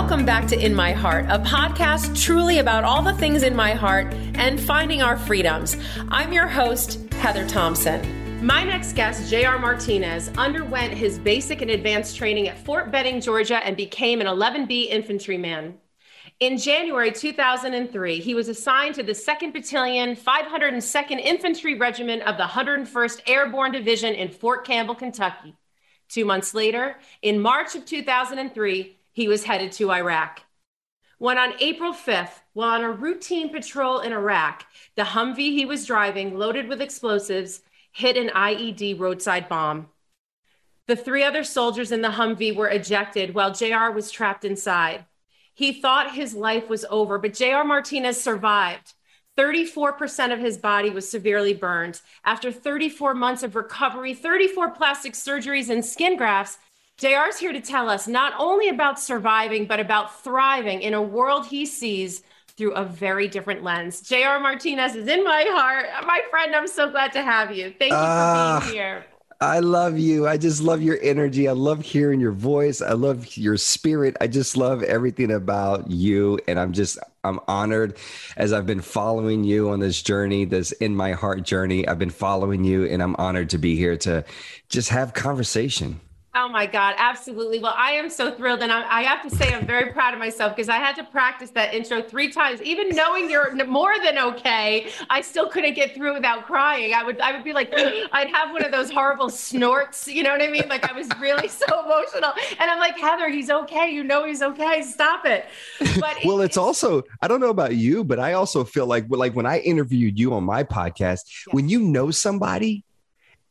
Welcome back to In My Heart, a podcast truly about all the things in my heart and finding our freedoms. I'm your host, Heather Thompson. My next guest, JR Martinez, underwent his basic and advanced training at Fort Benning, Georgia, and became an 11B infantryman. In January 2003, he was assigned to the 2nd Battalion, 502nd Infantry Regiment of the 101st Airborne Division in Fort Campbell, Kentucky. Two months later, in March of 2003, he was headed to Iraq. When on April 5th, while on a routine patrol in Iraq, the Humvee he was driving, loaded with explosives, hit an IED roadside bomb. The three other soldiers in the Humvee were ejected while JR was trapped inside. He thought his life was over, but JR Martinez survived. 34% of his body was severely burned. After 34 months of recovery, 34 plastic surgeries, and skin grafts, JR's here to tell us not only about surviving, but about thriving in a world he sees through a very different lens. JR Martinez is in my heart. My friend, I'm so glad to have you. Thank you uh, for being ah. here. I love you. I just love your energy. I love hearing your voice. I love your spirit. I just love everything about you. And I'm just, I'm honored as I've been following you on this journey, this in my heart journey. I've been following you and I'm honored to be here to just have conversation. Oh my God, absolutely. Well, I am so thrilled. And I, I have to say, I'm very proud of myself because I had to practice that intro three times. Even knowing you're more than okay, I still couldn't get through without crying. I would, I would be like, I'd have one of those horrible snorts. You know what I mean? Like I was really so emotional. And I'm like, Heather, he's okay. You know, he's okay. Stop it. But well, it, it's also, I don't know about you, but I also feel like, like when I interviewed you on my podcast, yeah. when you know somebody,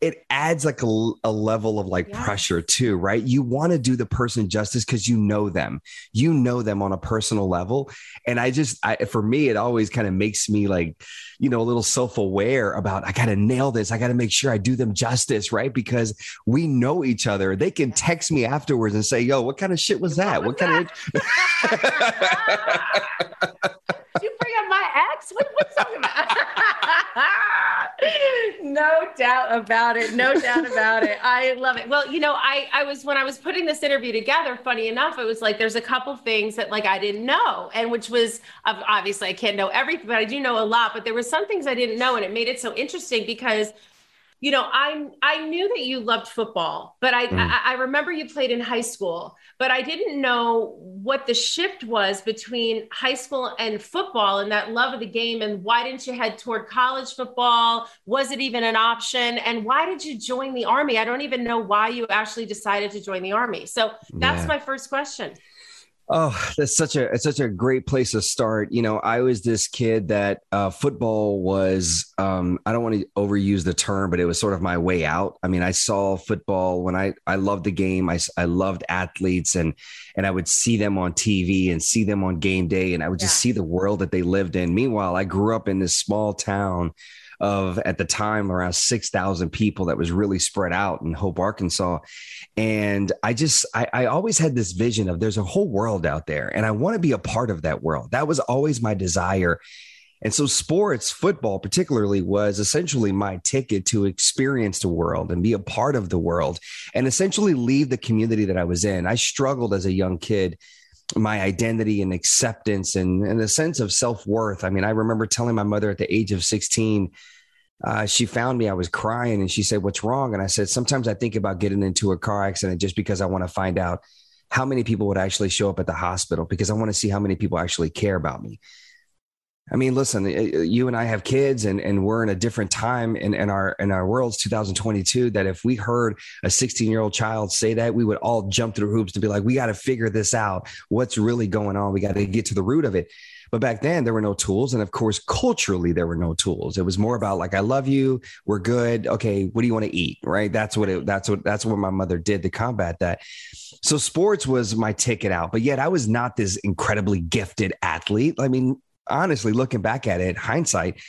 it adds like a, a level of like yes. pressure too, right? You want to do the person justice because you know them, you know them on a personal level. And I just, I, for me, it always kind of makes me like, you know, a little self aware about, I got to nail this. I got to make sure I do them justice, right? Because we know each other. They can text me afterwards and say, yo, what kind of shit was that? What, what was kind of. my ex? What, what's talking about? no doubt about it. No doubt about it. I love it. Well, you know, I I was when I was putting this interview together. Funny enough, it was like there's a couple things that like I didn't know, and which was obviously I can't know everything, but I do know a lot. But there were some things I didn't know, and it made it so interesting because you know, I I knew that you loved football, but I, mm. I, I remember you played in high school, but I didn't know what the shift was between high school and football and that love of the game. And why didn't you head toward college football? Was it even an option? And why did you join the army? I don't even know why you actually decided to join the army. So that's yeah. my first question. Oh, that's such a it's such a great place to start. You know, I was this kid that uh, football was. Um, I don't want to overuse the term, but it was sort of my way out. I mean, I saw football when I I loved the game. I I loved athletes, and and I would see them on TV and see them on game day, and I would just yeah. see the world that they lived in. Meanwhile, I grew up in this small town of at the time around 6,000 people that was really spread out in Hope, Arkansas. And I just, I, I always had this vision of there's a whole world out there and I want to be a part of that world. That was always my desire. And so, sports, football particularly, was essentially my ticket to experience the world and be a part of the world and essentially leave the community that I was in. I struggled as a young kid my identity and acceptance and, and a sense of self worth. I mean, I remember telling my mother at the age of 16, uh, she found me, I was crying, and she said, What's wrong? And I said, Sometimes I think about getting into a car accident just because I want to find out how many people would actually show up at the hospital because I want to see how many people actually care about me. I mean, listen, eh, eh, you and I have kids and, and we're in a different time in, in our in our world's 2022 that if we heard a 16 year old child say that, we would all jump through hoops to be like, we got to figure this out. What's really going on? We got to get to the root of it. But back then there were no tools. And of course, culturally, there were no tools. It was more about like, I love you. We're good. Okay. What do you want to eat? Right. That's what it, that's what, that's what my mother did to combat that. So sports was my ticket out, but yet I was not this incredibly gifted athlete. I mean, honestly, looking back at it, hindsight,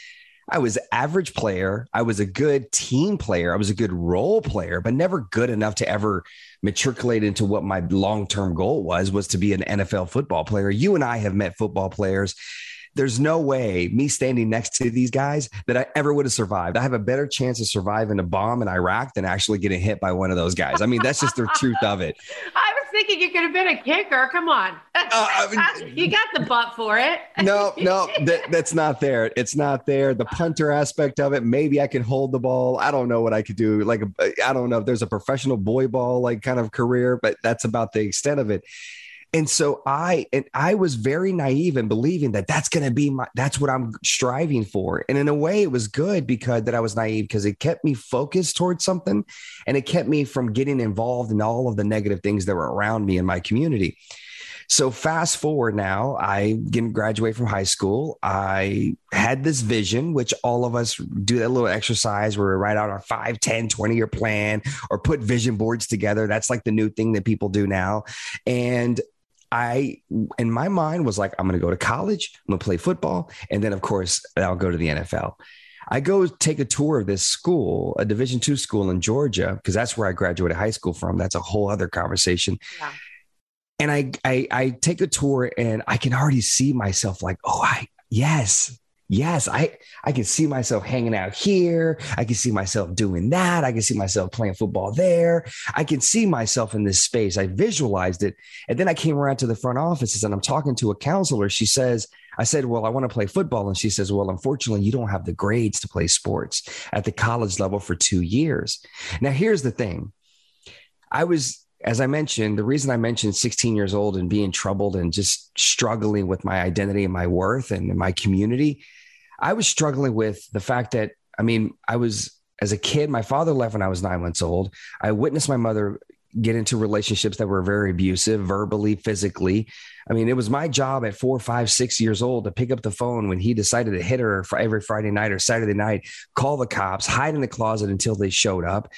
I was average player. I was a good team player. I was a good role player, but never good enough to ever matriculate into what my long-term goal was, was to be an NFL football player. You and I have met football players. There's no way me standing next to these guys that I ever would have survived. I have a better chance of surviving a bomb in Iraq than actually getting hit by one of those guys. I mean, that's just the truth of it. thinking you could have been a kicker. Come on. Uh, I mean, you got the butt for it. no, no, that, that's not there. It's not there. The punter aspect of it, maybe I can hold the ball. I don't know what I could do. Like, I don't know if there's a professional boy ball like kind of career, but that's about the extent of it. And so I and I was very naive in believing that that's going to be my that's what I'm striving for. And in a way it was good because that I was naive because it kept me focused towards something and it kept me from getting involved in all of the negative things that were around me in my community. So fast forward now, I didn't graduate from high school. I had this vision, which all of us do that little exercise where we write out our 5, 10, 20 year plan or put vision boards together. That's like the new thing that people do now. And I, in my mind, was like, I'm going to go to college, I'm going to play football. And then, of course, I'll go to the NFL. I go take a tour of this school, a Division two school in Georgia, because that's where I graduated high school from. That's a whole other conversation. Yeah. And I, I, I take a tour, and I can already see myself like, oh, I yes, yes, I I can see myself hanging out here. I can see myself doing that. I can see myself playing football there. I can see myself in this space. I visualized it. And then I came around to the front offices and I'm talking to a counselor. She says, I said, Well, I want to play football. And she says, Well, unfortunately, you don't have the grades to play sports at the college level for two years. Now, here's the thing I was as I mentioned, the reason I mentioned 16 years old and being troubled and just struggling with my identity and my worth and my community I was struggling with the fact that, I mean, I was, as a kid, my father left when I was nine months old. I witnessed my mother get into relationships that were very abusive, verbally, physically. I mean, it was my job at four, five, six years old to pick up the phone when he decided to hit her for every Friday night or Saturday night, call the cops, hide in the closet until they showed up.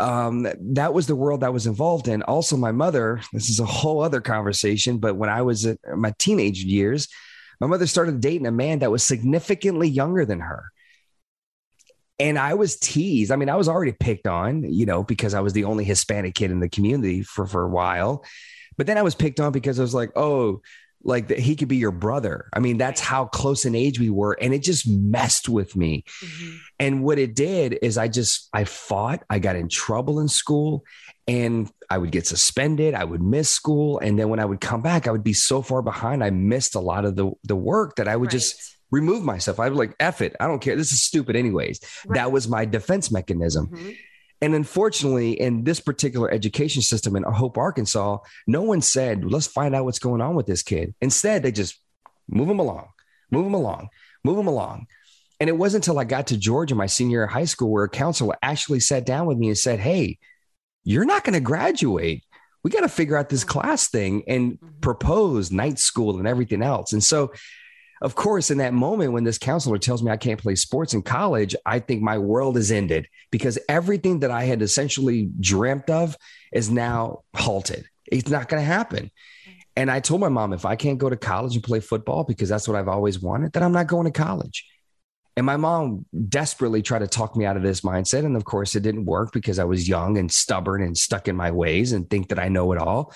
Um, that was the world I was involved in. Also, my mother, this is a whole other conversation, but when I was in my teenage years, my mother started dating a man that was significantly younger than her. And I was teased. I mean, I was already picked on, you know, because I was the only Hispanic kid in the community for, for a while. But then I was picked on because I was like, oh, like that he could be your brother. I mean, that's how close in age we were. And it just messed with me. Mm-hmm. And what it did is I just, I fought, I got in trouble in school and I would get suspended. I would miss school. And then when I would come back, I would be so far behind. I missed a lot of the, the work that I would right. just remove myself. I would like, F it. I don't care. This is stupid anyways. Right. That was my defense mechanism. Mm-hmm. And unfortunately, in this particular education system in Hope, Arkansas, no one said, let's find out what's going on with this kid. Instead, they just move him along, move him along, move him along. And it wasn't until I got to Georgia, my senior year of high school, where a counselor actually sat down with me and said, Hey, you're not going to graduate. We got to figure out this class thing and mm-hmm. propose night school and everything else. And so, of course, in that moment when this counselor tells me I can't play sports in college, I think my world is ended because everything that I had essentially dreamt of is now halted. It's not going to happen. And I told my mom, if I can't go to college and play football because that's what I've always wanted, then I'm not going to college. And my mom desperately tried to talk me out of this mindset. And of course, it didn't work because I was young and stubborn and stuck in my ways and think that I know it all.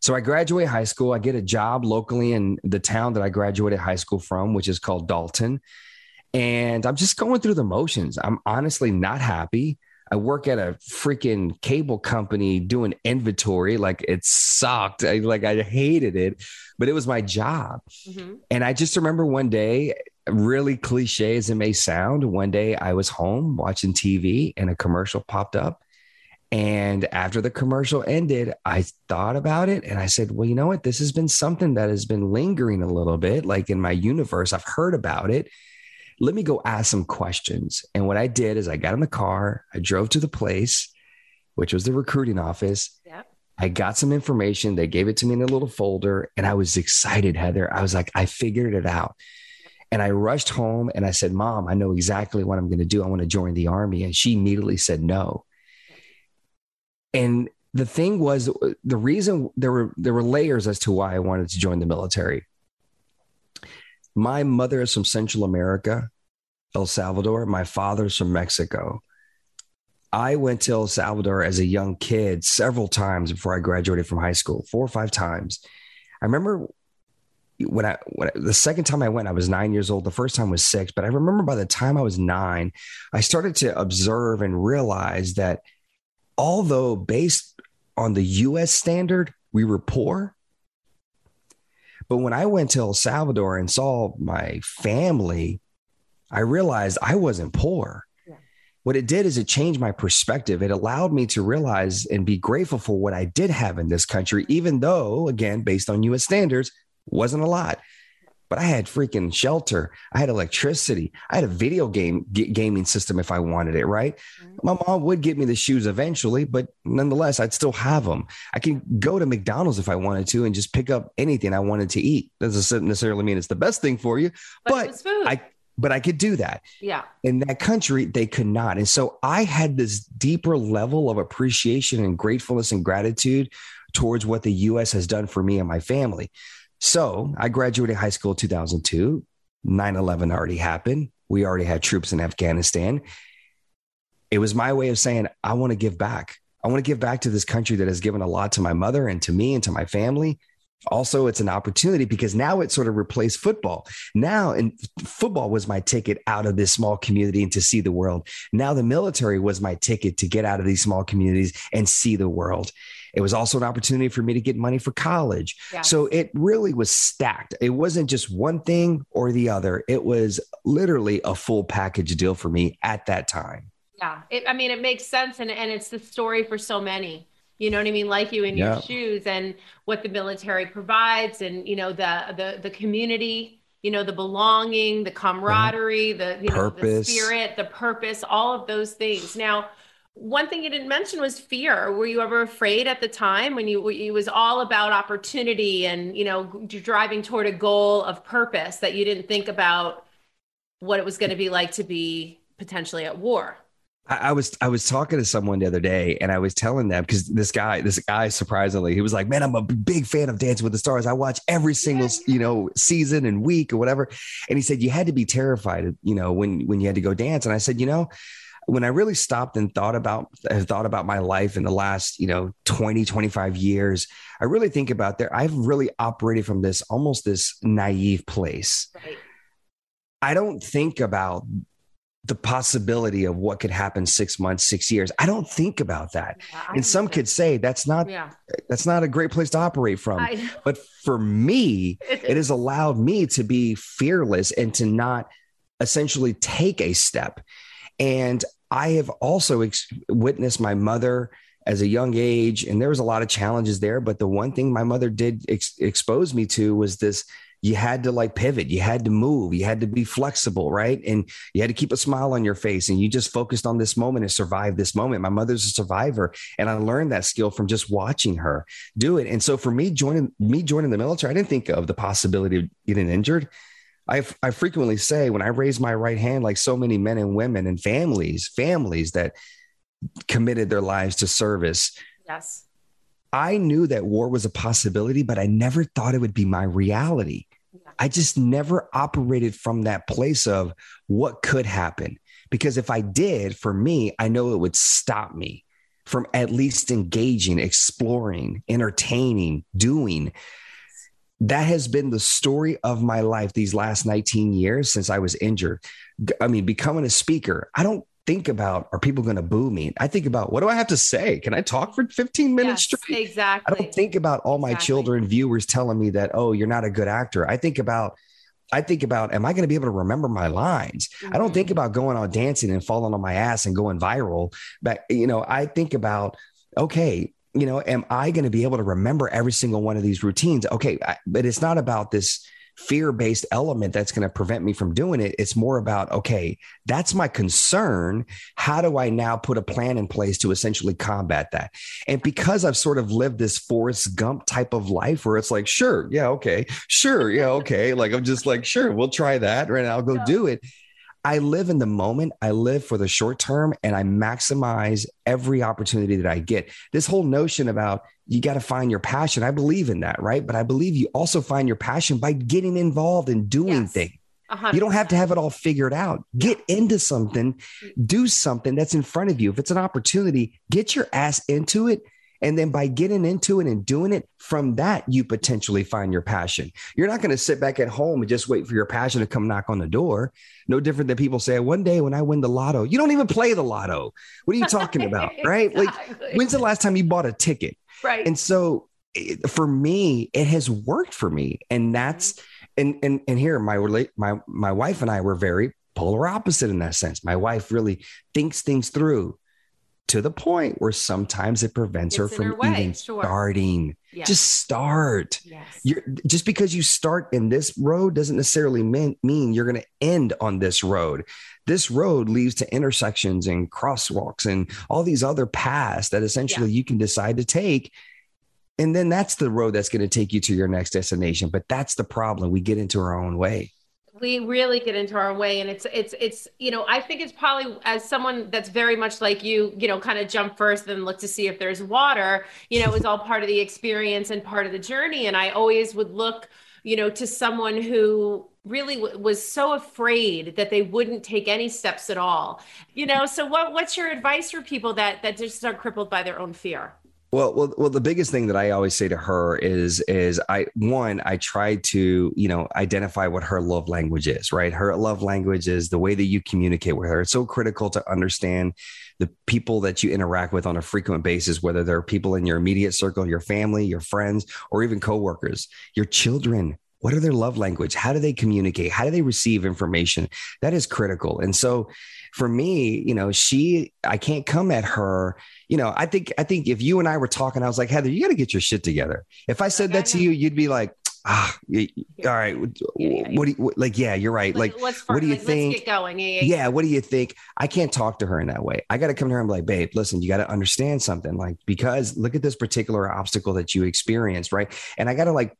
So I graduate high school. I get a job locally in the town that I graduated high school from, which is called Dalton. And I'm just going through the motions. I'm honestly not happy. I work at a freaking cable company doing inventory. Like it sucked. I, like I hated it, but it was my job. Mm-hmm. And I just remember one day really cliche as it may sound, one day I was home watching TV and a commercial popped up. And after the commercial ended, I thought about it and I said, well, you know what? This has been something that has been lingering a little bit, like in my universe. I've heard about it. Let me go ask some questions. And what I did is I got in the car, I drove to the place, which was the recruiting office. Yep. I got some information. They gave it to me in a little folder and I was excited, Heather. I was like, I figured it out. And I rushed home and I said, Mom, I know exactly what I'm going to do. I want to join the army. And she immediately said no. And the thing was uh, the reason there were there were layers as to why I wanted to join the military. My mother is from Central America, El Salvador. My father's from Mexico. I went to El Salvador as a young kid several times before I graduated from high school, four or five times. I remember when I, when I, the second time I went, I was nine years old. The first time was six, but I remember by the time I was nine, I started to observe and realize that although based on the U.S. standard, we were poor. But when I went to El Salvador and saw my family, I realized I wasn't poor. Yeah. What it did is it changed my perspective. It allowed me to realize and be grateful for what I did have in this country, even though, again, based on US standards, wasn't a lot but I had freaking shelter. I had electricity. I had a video game g- gaming system if I wanted it, right? Mm-hmm. My mom would get me the shoes eventually, but nonetheless, I'd still have them. I can go to McDonald's if I wanted to and just pick up anything I wanted to eat. Doesn't necessarily mean it's the best thing for you, but, but I but I could do that. Yeah. In that country, they could not. And so I had this deeper level of appreciation and gratefulness and gratitude towards what the US has done for me and my family. So I graduated high school 2002. 9 11 already happened. We already had troops in Afghanistan. It was my way of saying, I want to give back. I want to give back to this country that has given a lot to my mother and to me and to my family. Also, it's an opportunity because now it sort of replaced football. Now, and football was my ticket out of this small community and to see the world. Now, the military was my ticket to get out of these small communities and see the world. It was also an opportunity for me to get money for college. So it really was stacked. It wasn't just one thing or the other, it was literally a full package deal for me at that time. Yeah. It, I mean, it makes sense. And, and it's the story for so many you know what I mean, like you in yeah. your shoes and what the military provides and you know the the the community, you know, the belonging, the camaraderie, the you purpose. know the spirit, the purpose, all of those things. Now, one thing you didn't mention was fear. Were you ever afraid at the time when you it was all about opportunity and you know driving toward a goal of purpose that you didn't think about what it was going to be like to be potentially at war? I, was I was talking to someone the other day, and I was telling them because this guy, this guy, surprisingly, he was like, "Man, I'm a big fan of Dancing with the Stars. I watch every single you know season and week or whatever." And he said, "You had to be terrified, you know, when when you had to go dance." And I said, "You know." when I really stopped and thought about thought about my life in the last, you know, 20, 25 years, I really think about there. I've really operated from this almost this naive place. Right. I don't think about the possibility of what could happen six months, six years. I don't think about that. Yeah, and some could say that's not yeah. that's not a great place to operate from. But for me, it has allowed me to be fearless and to not essentially take a step. And I have also ex- witnessed my mother as a young age, and there was a lot of challenges there. But the one thing my mother did ex- expose me to was this you had to like pivot, you had to move, you had to be flexible, right? And you had to keep a smile on your face and you just focused on this moment and survived this moment. My mother's a survivor and I learned that skill from just watching her do it. And so for me joining me joining the military, I didn't think of the possibility of getting injured. I, I frequently say when I raise my right hand, like so many men and women and families, families that committed their lives to service. Yes. I knew that war was a possibility, but I never thought it would be my reality. I just never operated from that place of what could happen. Because if I did, for me, I know it would stop me from at least engaging, exploring, entertaining, doing that has been the story of my life these last 19 years since I was injured. I mean, becoming a speaker, I don't think about are people going to boo me? I think about what do I have to say? Can I talk for 15 minutes yes, straight? Exactly. I don't think about all my exactly. children viewers telling me that, oh, you're not a good actor. I think about I think about, am I going to be able to remember my lines? Mm-hmm. I don't think mm-hmm. about going out dancing and falling on my ass and going viral. But, you know, I think about, okay, you know, am I going to be able to remember every single one of these routines? Okay, I, but it's not about this fear based element that's going to prevent me from doing it. It's more about, okay, that's my concern. How do I now put a plan in place to essentially combat that? And because I've sort of lived this Forrest Gump type of life where it's like, sure, yeah, okay, sure, yeah, okay. like I'm just like, sure, we'll try that, right? I'll go yeah. do it. I live in the moment. I live for the short term and I maximize every opportunity that I get. This whole notion about you got to find your passion, I believe in that, right? But I believe you also find your passion by getting involved and doing yes. things. 100%. You don't have to have it all figured out. Get into something, do something that's in front of you. If it's an opportunity, get your ass into it and then by getting into it and doing it, from that, you potentially find your passion. You're not going to sit back at home and just wait for your passion to come knock on the door. No different than people say, one day when I win the lotto, you don't even play the lotto. What are you talking about? right? Like, when's the last time you bought a ticket? Right. And so it, for me, it has worked for me. And that's, and, and, and here my relate, my, my wife and I were very polar opposite in that sense. My wife really thinks things through to the point where sometimes it prevents It's her from her even sure. starting. Yes. Just start. yes. You're just because you start in this road doesn't necessarily mean, mean you're going to end on this road. This road leads to intersections and crosswalks and all these other paths that essentially you can decide to take. And then that's the road that's going to take you to your next destination. But that's the problem. We get into our own way. We really get into our way and it's it's it's you know i think it's probably as someone that's very much like you you know kind of jump first and look to see if there's water you know is all part of the experience and part of the journey. And i always would look you know to someone who really w- was so afraid that they wouldn't take any steps at all. You know so what what's your advice for people that that just are crippled by their own fear Well, well, well. The biggest thing that I always say to her is, is I one, I try to, you know, identify what her love language is. Right, her love language is the way that you communicate with her. It's so critical to understand the people that you interact with on a frequent basis, whether they're people in your immediate circle, your family, your friends, or even coworkers, your children. What are their love language? How do they communicate? How do they receive information? That is critical. And so, for me, you know, she, I can't come at her you know, I think I think if you and I were talking, I was like, Heather, you got to get your shit together. If I said that to you, you'd be like, ah, all right, what do you what, like? Yeah, you're right. Like, what do you like, think? let's get going yeah, yeah, yeah, what do you think? I can't talk to her in that way. I got to come to her and be like, babe, listen, you got to understand something. Like, because look at this particular obstacle that you experienced, right? And I got to like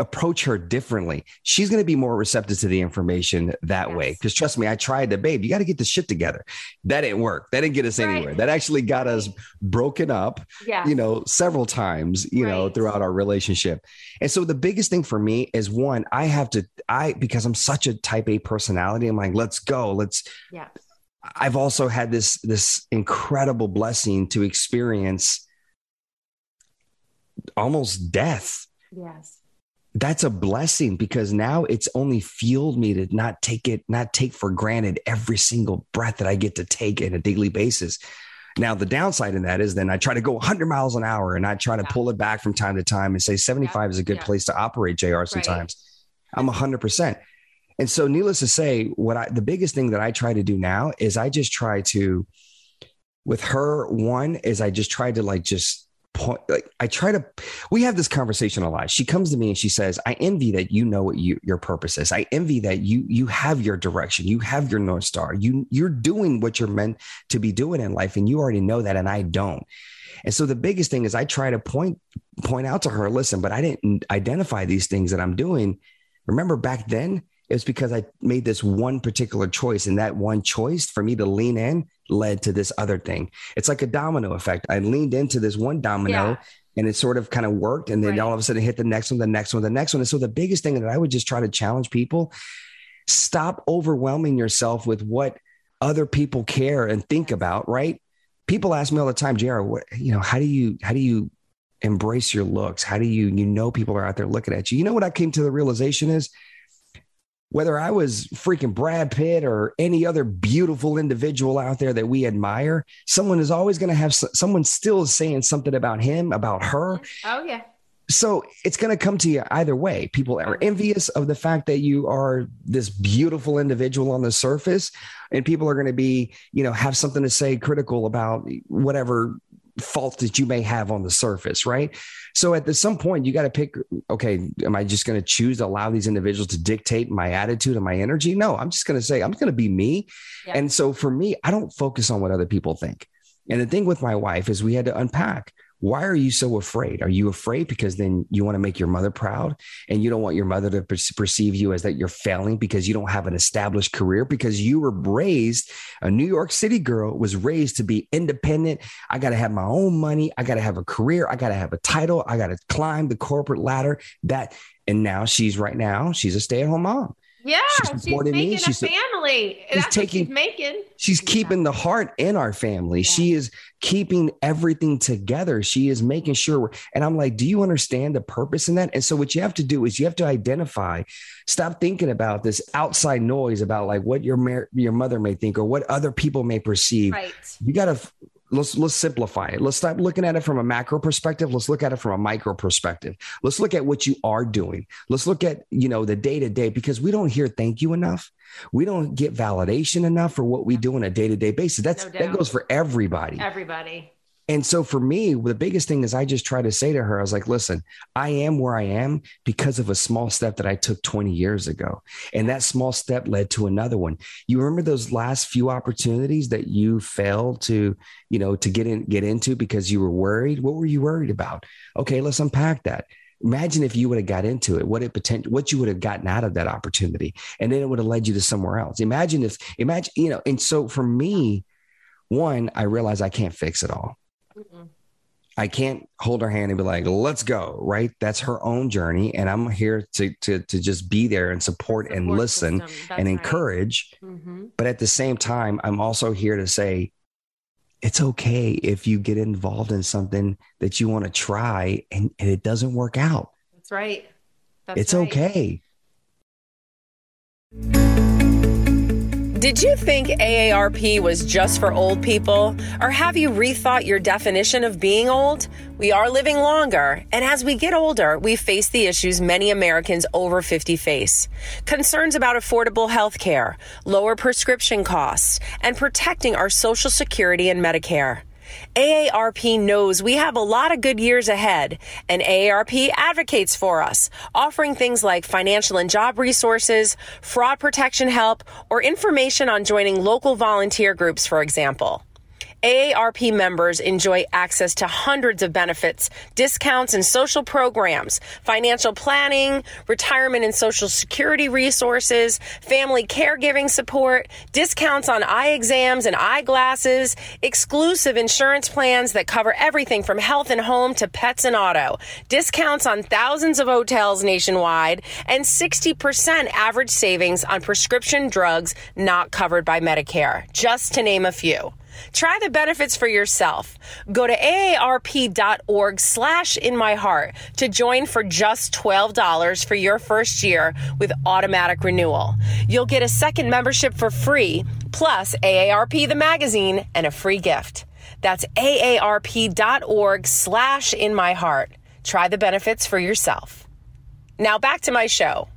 approach her differently. She's going to be more receptive to the information that Yes. way. Because trust me, I tried to, babe, you got to get the shit together. That didn't work. That didn't get us Right. anywhere. That actually got us broken up yeah you know, several times, you know, throughout our relationship. And so the biggest thing for me is one, I have to, I, because I'm such a type A personality, I'm like, let's go. Let's, yeah I've also had this, this incredible blessing to experience almost death. yes That's a blessing because now it's only fueled me to not take it, not take for granted every single breath that I get to take on a daily basis. Now, the downside in that is then I try to go 100 miles an hour and I try to Yeah. pull it back from time to time and say 75 is a good Yeah. place to operate, JR, sometimes. I'm 100%. And so, needless to say, what I, the biggest thing that I try to do now is I just try to, with her, one is I just try to like just point, like I try to, we have this conversation a lot. She comes to me and she says, I envy that you know what you, your purpose is. I envy that you, you have your direction, you have your North Star, you, you're doing what you're meant to be doing in life. And you already know that. And I don't. And so the biggest thing is I try to point, point out to her, listen, but I didn't identify these things that I'm doing. Remember back then, it was because I made this one particular choice, and that one choice for me to lean in led to this other thing. It's like a domino effect. I leaned into this one domino, Yeah. and it sort of kind of worked, and then Right. all of a sudden it hit the next one, the next one, the next one. And so the biggest thing that I would just try to challenge people: stop overwhelming yourself with what other people care and think about. Right? People ask me all the time, Jr. What you know? How do you how do you embrace your looks? How do you you know people are out there looking at you? You know what I came to the realization is whether I was freaking Brad Pitt or any other beautiful individual out there that we admire, someone is always going to have someone still saying something about him, about her. oh yeah So it's going to come to you either way. People are mm-hmm. envious of the fact that you are this beautiful individual on the surface, and people are going to be, you know, have something to say critical about whatever fault that you may have on the surface, right? So at the, some point, you got to pick. Okay, am I just going to choose to allow these individuals to dictate my attitude and my energy? No, I'm just going to say I'm going to be me. Yeah. And so for me, I don't focus on what other people think. And the thing with my wife is we had to unpack why are you so afraid? Are you afraid because then you want to make your mother proud and you don't want your mother to per- perceive you as that you're failing because you don't have an established career because you were raised a New York City girl was raised to be independent. I got to have my own money. I got to have a career. I got to have a title. I got to climb the corporate ladder. That and now she's right now she's a stay-at-home mom. Yeah, She's she's, supporting me. making She's- a family. That's what taking- she's making. She's Yeah. keeping the heart in our family. Yeah. She is keeping everything together. She is making sure. We're, and I'm like, do you understand the purpose in that? And so, what you have to do is you have to identify. Stop thinking about this outside noise about like what your mar- your mother may think or what other people may perceive. Right. You got to let's let's simplify it. Let's stop looking at it from a macro perspective. Let's look at it from a micro perspective. Let's look at what you are doing. Let's look at, you know, the day to day because we don't hear thank you enough. We don't get validation enough for what we do on a day to day basis. That's no that goes for everybody. Everybody. And so for me, the biggest thing is I just try to say to her, I was like, listen, I am where I am because of a small step that I took 20 years ago. And that small step led to another one. You remember those last few opportunities that you failed to, you know, to get in, get into because you were worried? What were you worried about? Okay, let's unpack that. Imagine if you would have got into it, what it potential, what you would have gotten out of that opportunity, and then it would have led you to somewhere else. Imagine if, imagine, you know, and so for me, one, I realize I can't fix it all. Mm-mm. I can't hold her hand and be like, "Let's go!" Right? That's her own journey, and I'm here to to to just be there and support, support and listen and encourage. Right. Mm-hmm. But at the same time, I'm also here to say, it's okay if you get involved in something that you want to try and, and it doesn't work out. That's right. That's it's right. okay. Did you think AARP was just for old people? Or have you rethought your definition of being old? We are living longer, and as we get older, we face the issues many Americans over 50 face. Concerns about affordable health care, lower prescription costs, and protecting our Social Security and Medicare. AARP knows we have a lot of good years ahead, and AARP advocates for us, offering things like financial and job resources, fraud protection help, or information on joining local volunteer groups, for example. AARP members enjoy access to hundreds of benefits, discounts, and social programs, financial planning, retirement and social security resources, family caregiving support, discounts on eye exams and eyeglasses, exclusive insurance plans that cover everything from health and home to pets and auto, discounts on thousands of hotels nationwide, and 60% average savings on prescription drugs not covered by Medicare, just to name a few. Try the benefits for yourself. Go to aarp.org slash in my heart to join for just $12 for your first year with automatic renewal. You'll get a second membership for free, plus AARP the magazine and a free gift. That's aarp.org slash in my heart. Try the benefits for yourself. Now back to my show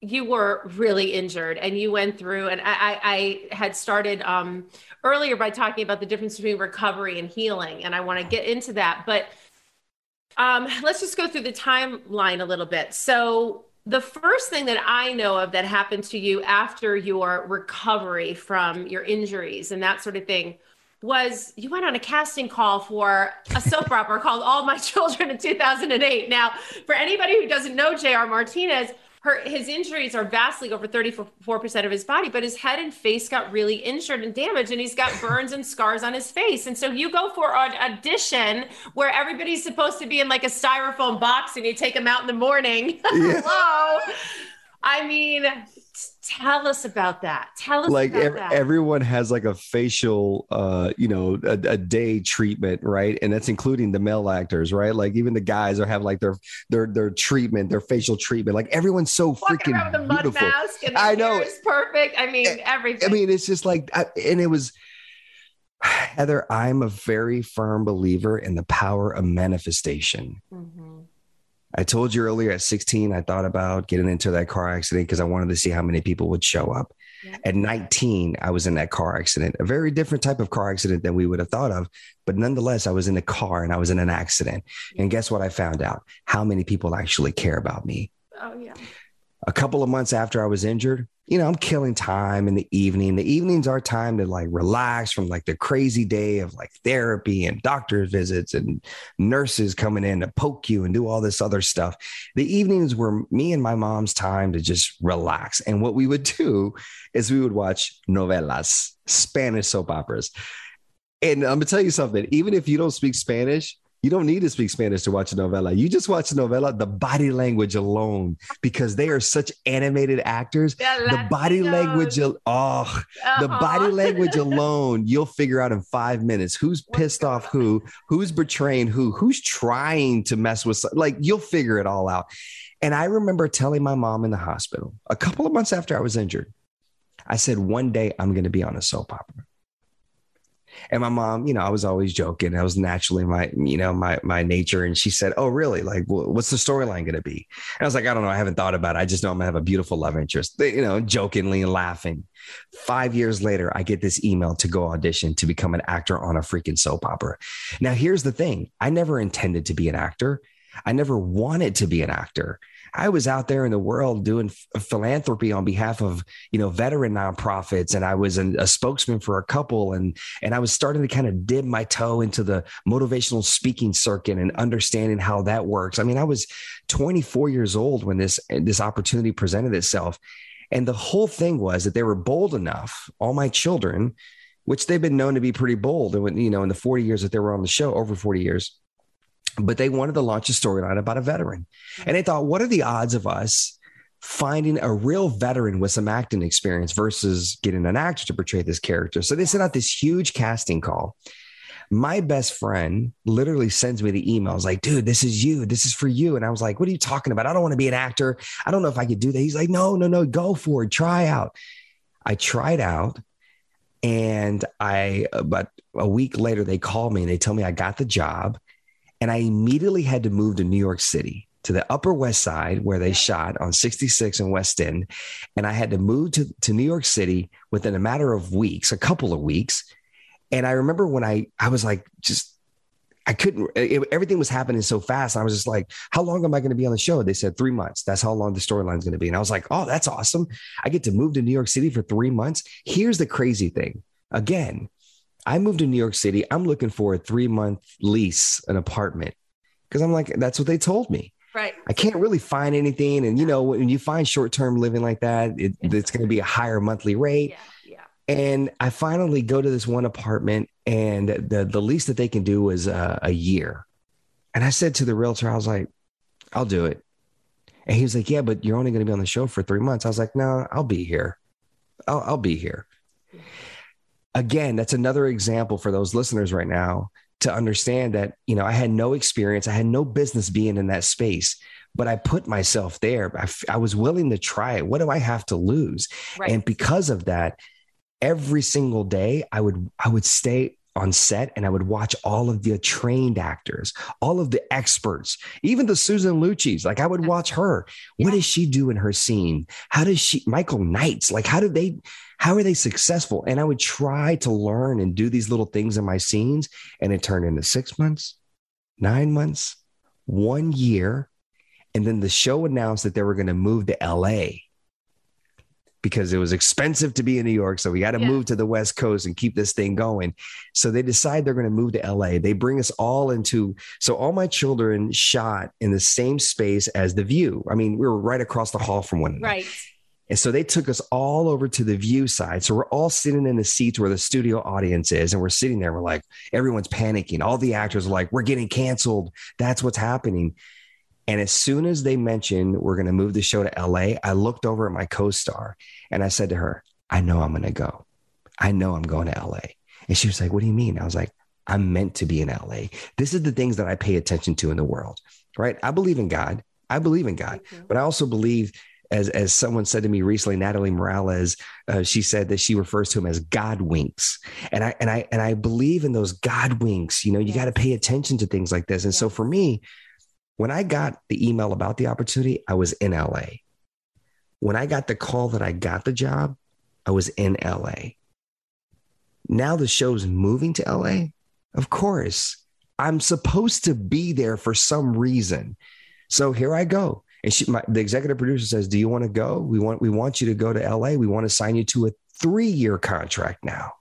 you were really injured and you went through and i, I had started um, earlier by talking about the difference between recovery and healing and i want to get into that but um, let's just go through the timeline a little bit so the first thing that i know of that happened to you after your recovery from your injuries and that sort of thing was you went on a casting call for a soap opera called All My Children in 2008. Now, for anybody who doesn't know JR Martinez, her his injuries are vastly over 34% of his body but his head and face got really injured and damaged and he's got burns and scars on his face. And so you go for an audition where everybody's supposed to be in like a styrofoam box and you take them out in the morning. Yeah. hello? I mean tell us about that. Tell us about that. like ev- everyone has like a facial uh you know a, a, day treatment right? And that's including the male actors right? Like even the guys are having like their their their treatment their facial treatment. Like everyone's so Walking freaking beautiful. i know. it's perfect. I mean everything i mean it's just like I, and it was heather i'm a very firm believer in the power of manifestation. Mm-hmm I told you earlier at 16, I thought about getting into that car accident because I wanted to see how many people would show up. Yeah. At 19, I was in that car accident, a very different type of car accident than we would have thought of. But nonetheless, I was in a car and I was in an accident. Yeah. And guess what I found out? How many people actually care about me. Oh, yeah. A couple of months after I was injured, you know, I'm killing time in the evening. The evenings are time to like relax from like the crazy day of like therapy and doctor visits and nurses coming in to poke you and do all this other stuff. The evenings were me and my mom's time to just relax. And what we would do is we would watch novelas, Spanish soap operas. And I'm gonna tell you something, even if you don't speak Spanish, you don't need to speak Spanish to watch a novela. You just watch a novela, the body language alone, because they are such animated actors. the body language, oh, uh-huh. the body language alone, you'll figure out in five minutes who's pissed off who, who's betraying who, who's trying to mess with, like you'll figure it all out. And I remember telling my mom in the hospital a couple of months after I was injured, I said, one day I'm going to be on a soap opera. And my mom, you know, I was always joking. I was naturally my, you know, my my nature. And she said, "Oh, really? Like, what's the storyline going to be?" And I was like, "I don't know. I haven't thought about it. I just know I'm gonna have a beautiful love interest." You know, jokingly laughing. Five years later, I get this email to go audition to become an actor on a freaking soap opera. Now, here's the thing: I never intended to be an actor. I never wanted to be an actor. I was out there in the world doing uh, philanthropy on behalf of you know veteran nonprofits, and I was an, a spokesman for a couple, and and I was starting to kind of dip my toe into the motivational speaking circuit and understanding how that works. I mean, I was 24 years old when this this opportunity presented itself, and the whole thing was that they were bold enough, all my children, which they've been known to be pretty bold, and you know, in the 40 years that they were on the show, over 40 years but they wanted to launch a storyline about a veteran. And they thought, what are the odds of us finding a real veteran with some acting experience versus getting an actor to portray this character? So they sent out this huge casting call. My best friend literally sends me the emails like, dude, this is you. This is for you. And I was like, what are you talking about? I don't want to be an actor. I don't know if I could do that. He's like, no, no, no, go for it. Try out. I tried out. And I, about a week later, they called me and they tell me I got the job and I immediately had to move to New York City to the Upper West Side where they shot on 66 and West End. And I had to move to, to New York City within a matter of weeks, a couple of weeks. And I remember when I, I was like, just, I couldn't, it, everything was happening so fast. I was just like, how long am I going to be on the show? They said three months. That's how long the storyline is going to be. And I was like, oh, that's awesome. I get to move to New York City for three months. Here's the crazy thing. Again, I moved to New York City. I'm looking for a three month lease, an apartment, because I'm like, that's what they told me. Right. I can't really find anything. And, you know, when you find short term living like that, it, it's going to be a higher monthly rate. Yeah, yeah. And I finally go to this one apartment, and the, the least that they can do is uh, a year. And I said to the realtor, I was like, I'll do it. And he was like, Yeah, but you're only going to be on the show for three months. I was like, No, I'll be here. I'll, I'll be here again, that's another example for those listeners right now to understand that, you know, I had no experience, I had no business being in that space, but I put myself there. I, I was willing to try it. What do I have to lose? Right. And because of that, every single day I would I would stay on set and I would watch all of the trained actors, all of the experts, even the Susan Lucci's. Like I would watch her. What does she do in her scene? How does she, Michael Knights, like how do they, how are they successful? And I would try to learn and do these little things in my scenes. And it turned into six months, nine months, one year. And then the show announced that they were going to move to LA because it was expensive to be in New York. So we got to yeah. move to the West Coast and keep this thing going. So they decide they're going to move to LA. They bring us all into, so all my children shot in the same space as The View. I mean, we were right across the hall from one another. Right. And so they took us all over to the view side. So we're all sitting in the seats where the studio audience is. And we're sitting there. We're like, everyone's panicking. All the actors are like, we're getting canceled. That's what's happening. And as soon as they mentioned we're going to move the show to LA, I looked over at my co star and I said to her, I know I'm going to go. I know I'm going to LA. And she was like, What do you mean? I was like, I'm meant to be in LA. This is the things that I pay attention to in the world, right? I believe in God. I believe in God, but I also believe as as someone said to me recently, Natalie Morales, uh, she said that she refers to him as God winks, and I and I and I believe in those God winks. You know, you yes. got to pay attention to things like this. And yes. so for me, when I got the email about the opportunity, I was in LA. When I got the call that I got the job, I was in LA. Now the show's moving to LA. Of course, I'm supposed to be there for some reason. So here I go. And she, my, the executive producer says, "Do you want to go? We want we want you to go to LA. We want to sign you to a three year contract now."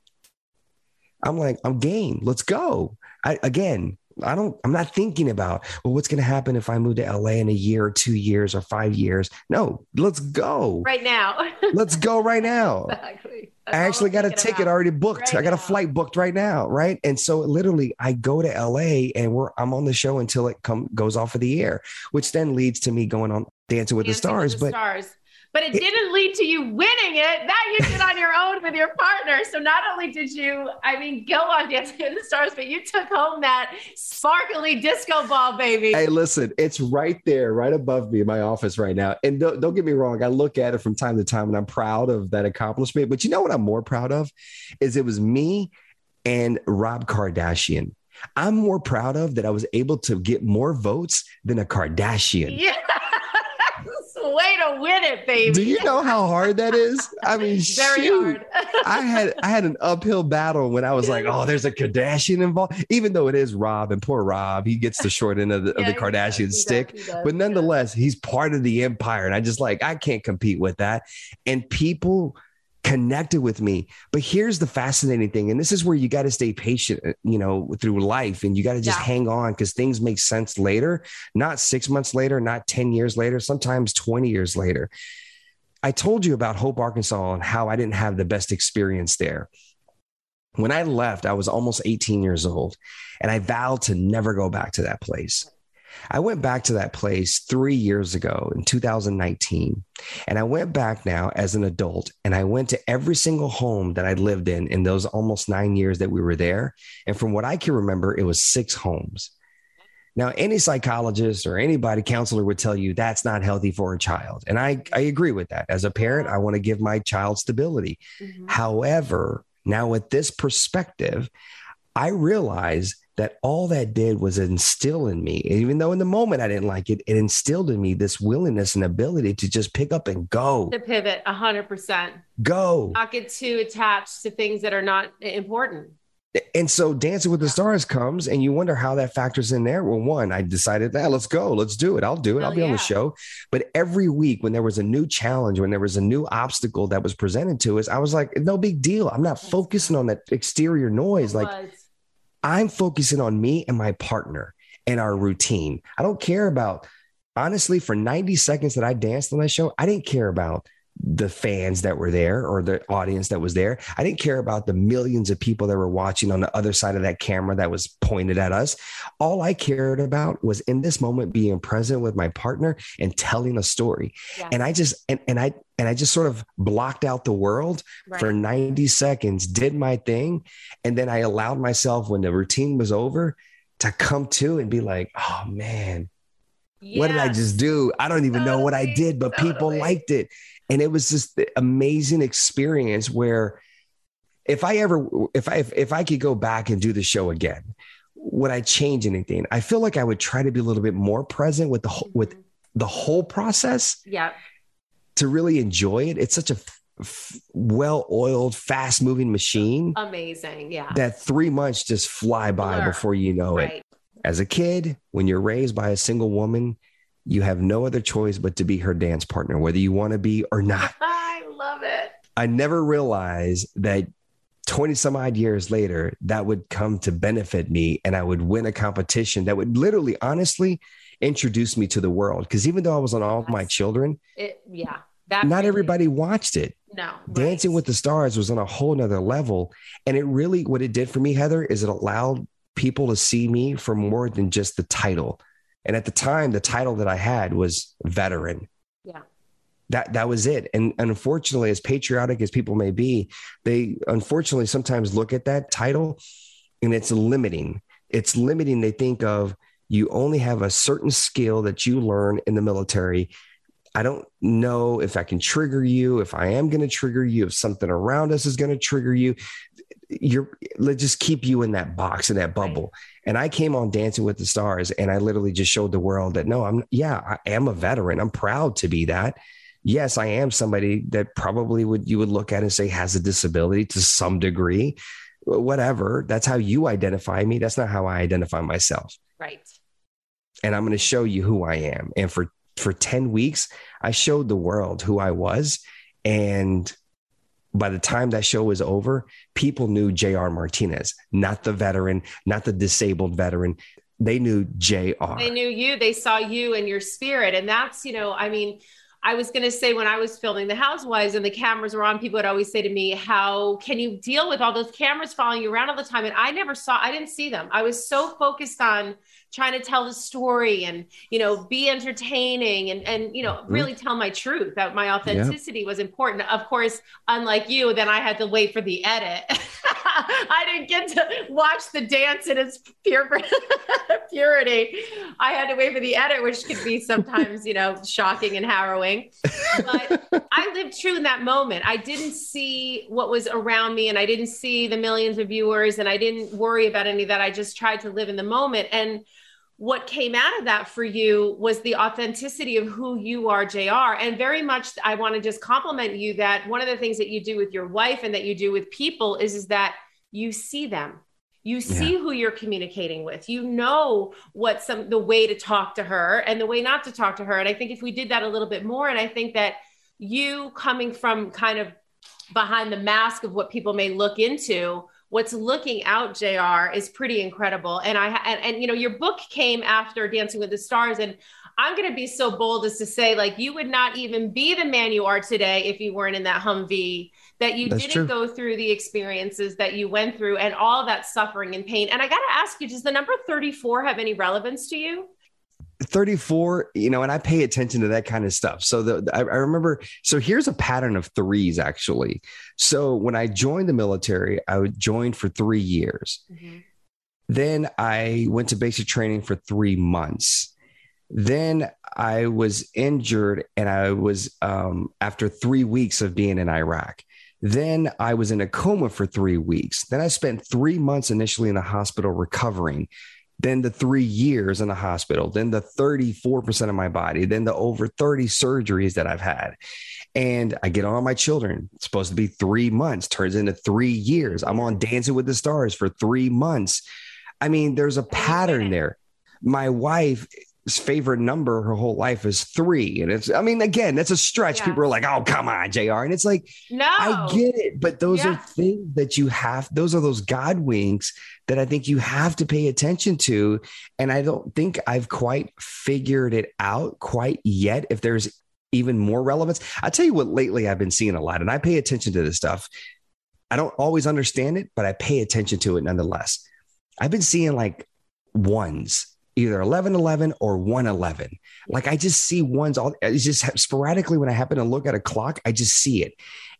I'm like, "I'm game. Let's go." I, again, I don't, I'm not thinking about, well, what's going to happen if I move to LA in a year or two years or five years? No, let's go right now. let's go right now. Exactly. I actually got a ticket already booked. Right I got a flight booked right now. Right. And so literally I go to LA and we're, I'm on the show until it come goes off of the air, which then leads to me going on Dancing with Dancing the Stars. With the but stars but it, didn't lead to you winning it. That you did on your own with your partner. So not only did you, I mean, go on Dancing with the Stars, but you took home that sparkly disco ball, baby. Hey, listen, it's right there, right above me in my office right now. And don't, don't get me wrong, I look at it from time to time and I'm proud of that accomplishment. But you know what I'm more proud of is it was me and Rob Kardashian. I'm more proud of that I was able to get more votes than a Kardashian. Yeah. way to win it, baby. Do you know how hard that is? I mean, very shoot. hard. I had I had an uphill battle when I was like, oh, there's a Kardashian involved. Even though it is Rob and poor Rob, he gets the short end of the, yeah, of the Kardashian does, stick. Does, does, but nonetheless, he's part of the empire, and I just like I can't compete with that. And people connected with me. But here's the fascinating thing, and this is where you got to stay patient, uh, you know, through life, and you got to just yeah. hang on because things make sense later, not six months later, not 10 years later, sometimes 20 years later. I told you about Hope, Arkansas, and how I didn't have the best experience there. When I left, I was almost 18 years old, and I vowed to never go back to that place. I went back to that place three years ago in 2019. And I went back now as an adult and I went to every single home that I lived in in those almost nine years that we were there. And from what I can remember, it was six homes. Now, any psychologist or anybody, counselor would tell you that's not healthy for a child. And I, I agree with that. As a parent, I want to give my child stability. Mm-hmm. However, now with this perspective, I realize that all that did was instill in me, even though in the moment I didn't like it, it instilled in me this willingness and ability to just pick up and go. To pivot 100%. Go. Not get too attached to things that are not important. And so Dancing with the Stars comes, and you wonder how that factors in there. Well, one, I decided, ah, let's go, let's do it. I'll do it. Hell I'll be yeah. on the show. But every week, when there was a new challenge, when there was a new obstacle that was presented to us, I was like, no big deal. I'm not focusing on that exterior noise. It like, was I'm focusing on me and my partner and our routine. I don't care about, honestly, for 90 seconds that I danced on that show, I didn't care about the fans that were there or the audience that was there. I didn't care about the millions of people that were watching on the other side of that camera that was pointed at us. All I cared about was in this moment being present with my partner and telling a story. Yeah. And I just and, and I and I just sort of blocked out the world right. for 90 seconds, did my thing, and then I allowed myself when the routine was over to come to and be like, "Oh man. What did I just do? I don't even totally, know what I did, but totally. people liked it. And it was this amazing experience where if I ever if I if, if I could go back and do the show again, would I change anything? I feel like I would try to be a little bit more present with the whole, with mm-hmm. the whole process. Yeah. To really enjoy it. It's such a f- well-oiled, fast-moving machine. Amazing. Yeah. That 3 months just fly by Blur. before you know right. it. As a kid, when you're raised by a single woman, you have no other choice but to be her dance partner, whether you want to be or not. I love it. I never realized that 20 some odd years later, that would come to benefit me and I would win a competition that would literally, honestly, introduce me to the world. Because even though I was on all That's, my children, it, yeah, not really, everybody watched it. No, Dancing right. with the Stars was on a whole nother level. And it really, what it did for me, Heather, is it allowed people to see me for more than just the title. And at the time, the title that I had was veteran. Yeah. That that was it. And, and unfortunately, as patriotic as people may be, they unfortunately sometimes look at that title and it's limiting. It's limiting. They think of you only have a certain skill that you learn in the military. I don't know if I can trigger you, if I am going to trigger you, if something around us is going to trigger you. You're let's just keep you in that box in that bubble. And i came on dancing with the stars and i literally just showed the world that no i'm yeah i am a veteran. I'm proud to be that. Yes i am somebody that probably would you would look at and say has a disability to some degree. Whatever. That's how you identify me. That's not how i identify myself. Right. And i'm going to show you who i am. And for for 10 weeks i showed the world who i was and by the time that show was over, people knew JR Martinez, not the veteran, not the disabled veteran. They knew JR. They knew you. They saw you and your spirit. And that's, you know, I mean, I was going to say when I was filming The Housewives and the cameras were on, people would always say to me, How can you deal with all those cameras following you around all the time? And I never saw, I didn't see them. I was so focused on trying to tell the story and, you know, be entertaining and, and, you know, mm-hmm. really tell my truth that my authenticity yeah. was important. Of course, unlike you, then I had to wait for the edit. I didn't get to watch the dance in its pure purity. I had to wait for the edit, which could be sometimes, you know, shocking and harrowing. But I lived true in that moment. I didn't see what was around me and I didn't see the millions of viewers and I didn't worry about any of that. I just tried to live in the moment. And what came out of that for you was the authenticity of who you are, JR. And very much, I want to just compliment you that one of the things that you do with your wife and that you do with people is, is that you see them. You see yeah. who you're communicating with. You know what some the way to talk to her and the way not to talk to her. And I think if we did that a little bit more, and I think that you coming from kind of behind the mask of what people may look into what's looking out jr is pretty incredible. And i and, and you know your book came after dancing with the stars and i'm going to be so bold as to say like you would not even be the man you are today if you weren't in that humvee that you That's didn't true. go through the experiences that you went through and all that suffering and pain. And i got to ask you does the number 34 have any relevance to you 34 you know and i pay attention to that kind of stuff. So the, I, I, remember so here's a pattern of threes actually. So when i joined the military i joined for three years. Mm-hmm. then i went to basic training for three months. Then i was injured and i was um, after three weeks of being in iraq. Then I was in a coma for three weeks. Then I spent three months initially in the hospital recovering then the three years in the hospital, then the 34% of my body, then the over 30 surgeries that I've had. And I get on my children. It's supposed to be three months, turns into three years. I'm on Dancing with the Stars for three months. I mean, there's a pattern there. My wife favorite number her whole life is three. And it's, I mean, again, that's a stretch. Yeah. People are like, oh, come on, JR. And it's like, no, I get it. But those yeah. are things that you have, those are those God winks that I think you have to pay attention to. And I don't think I've quite figured it out quite yet. If there's even more relevance, I tell you what, lately I've been seeing a lot, and I pay attention to this stuff. I don't always understand it, but I pay attention to it nonetheless. I've been seeing like ones either 11 11 or 1 11. Like I just see ones all it's just sporadically when I happen to look at a clock, I just see it.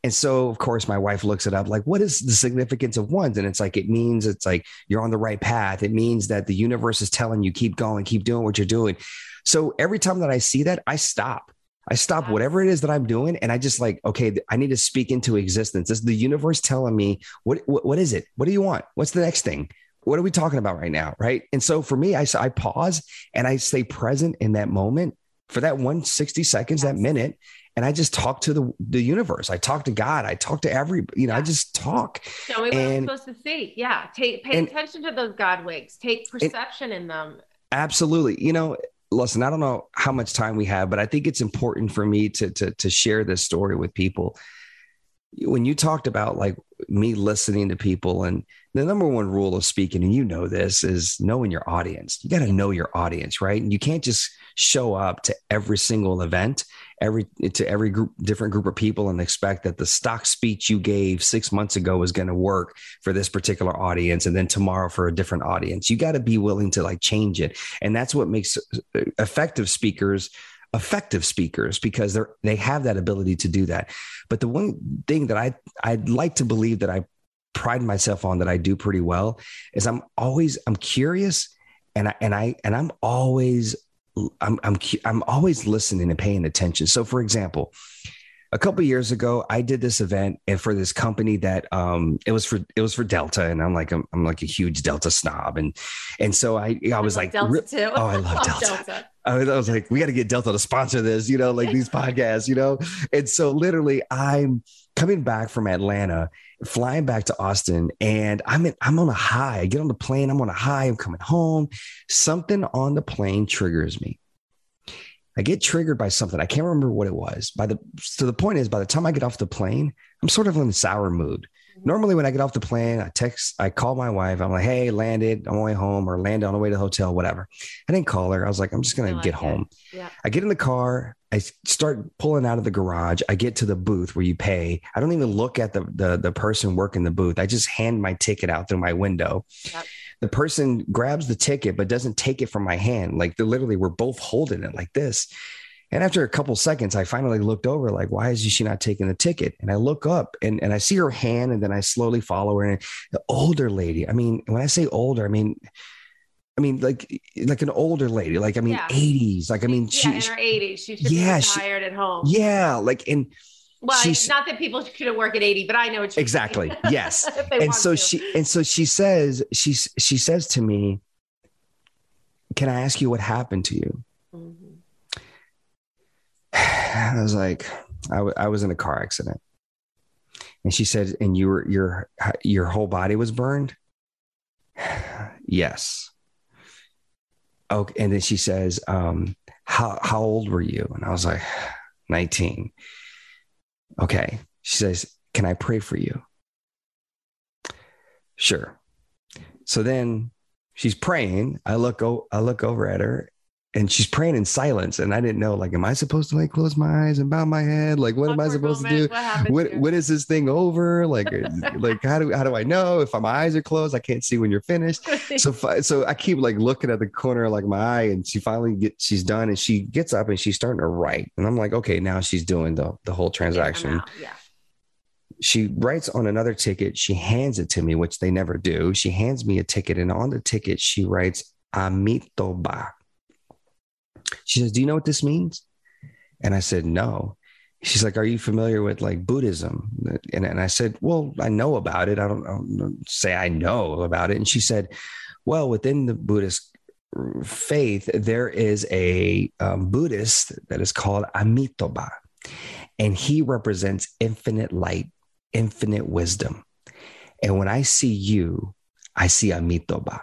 And so, of course, my wife looks it up like, what is the significance of ones? And it's like, it means it's like you're on the right path. It means that the universe is telling you, keep going, keep doing what you're doing. So every time that I see that, I stop. I stop whatever it is that I'm doing, and I just like, okay, I need to speak into existence. This is the universe telling me what, what, what is it? What do you want? What's the next thing? What are we talking about right now? Right. And so for me, I, I pause and I stay present in that moment for that 160 seconds, yes. that minute. And I just talk to the, the universe. I talk to God. I talk to every, you know, yeah. I just talk. Show me what and, I'm supposed to see. Yeah. Take, pay and, attention to those God winks. take perception in them. Absolutely. You know, listen, I don't know how much time we have, but I think it's important for me to, to, to share this story with people. When you talked about like me listening to people and the number one rule of speaking, and you know this, is knowing your audience. You got to know your audience, right? And you can't just show up to every single event, every to every group, different group of people, and expect that the stock speech you gave six months ago is going to work for this particular audience, and then tomorrow for a different audience. You got to be willing to like change it, and that's what makes uh, effective speakers effective speakers because they're they have that ability to do that. But the one thing that I I'd like to believe that I pride myself on that I do pretty well is I'm always I'm curious and I and I and I'm always I'm I'm I'm always listening and paying attention. So for example, a couple years ago, I did this event and for this company that um it was for it was for Delta and I'm like I'm, I'm like a huge Delta snob and and so I I was I like Delta too. oh I love Delta. Delta. I was like we got to get Delta to sponsor this, you know, like these podcasts, you know. And so literally I'm coming back from Atlanta, flying back to Austin, and I'm in, I'm on a high. I get on the plane, I'm on a high, I'm coming home. Something on the plane triggers me. I get triggered by something. I can't remember what it was. By the so the point is, by the time I get off the plane, I'm sort of in a sour mood. Normally, when I get off the plane, I text, I call my wife. I'm like, "Hey, landed on my way home, or landed on the way to the hotel, whatever." I didn't call her. I was like, "I'm just gonna like get it. home." Yeah. I get in the car. I start pulling out of the garage. I get to the booth where you pay. I don't even look at the the, the person working the booth. I just hand my ticket out through my window. Yep the person grabs the ticket but doesn't take it from my hand like literally we're both holding it like this And after a couple seconds, I finally looked over, like, why is she not taking the ticket? And I look up and, and I see her hand, and then I slowly follow her. And the older lady, I mean, when I say older, I mean, I mean, like, like an older lady, like, I mean, Yeah. 80s. Like, I mean, yeah, in her 80s. She should Yeah, she- retired at home. yeah, like, and Well, she's- not that people shouldn't work at 80, but I know what exactly, yes. and so to. she and so she says she's she says to me can i ask you what happened to you. i was like I, w- I was in a car accident. And she said and you were your your whole body was burned? Yes. Okay and then she says um how how old were you? And i was like 19 okay. She says can i pray for you? Sure. So then she's praying. I look o- i look over at her and she's praying in silence and i didn't know like am i supposed to like close my eyes and bow my head? Like what am i Awkward supposed to do? What when, when is this thing over? Like like how do how do i know if my eyes are closed? I can't see when you're finished. So so i keep like looking at the corner of like my eye and she finally gets she's done and she gets up and she's starting to write and i'm like okay now she's doing the the whole transaction. Yeah. she writes on another ticket. She hands it to me which they never do. She hands me a ticket and on the ticket she writes Amitabha she says do you know what this means? And i said no. She's like are you familiar with like buddhism? And, and i said well i know about it. I don't, I don't say i know about it. And she said well within the buddhist faith there is a um, buddhist that is called Amitabha, and he represents infinite light infinite wisdom. And when I see you, I see Amitabha.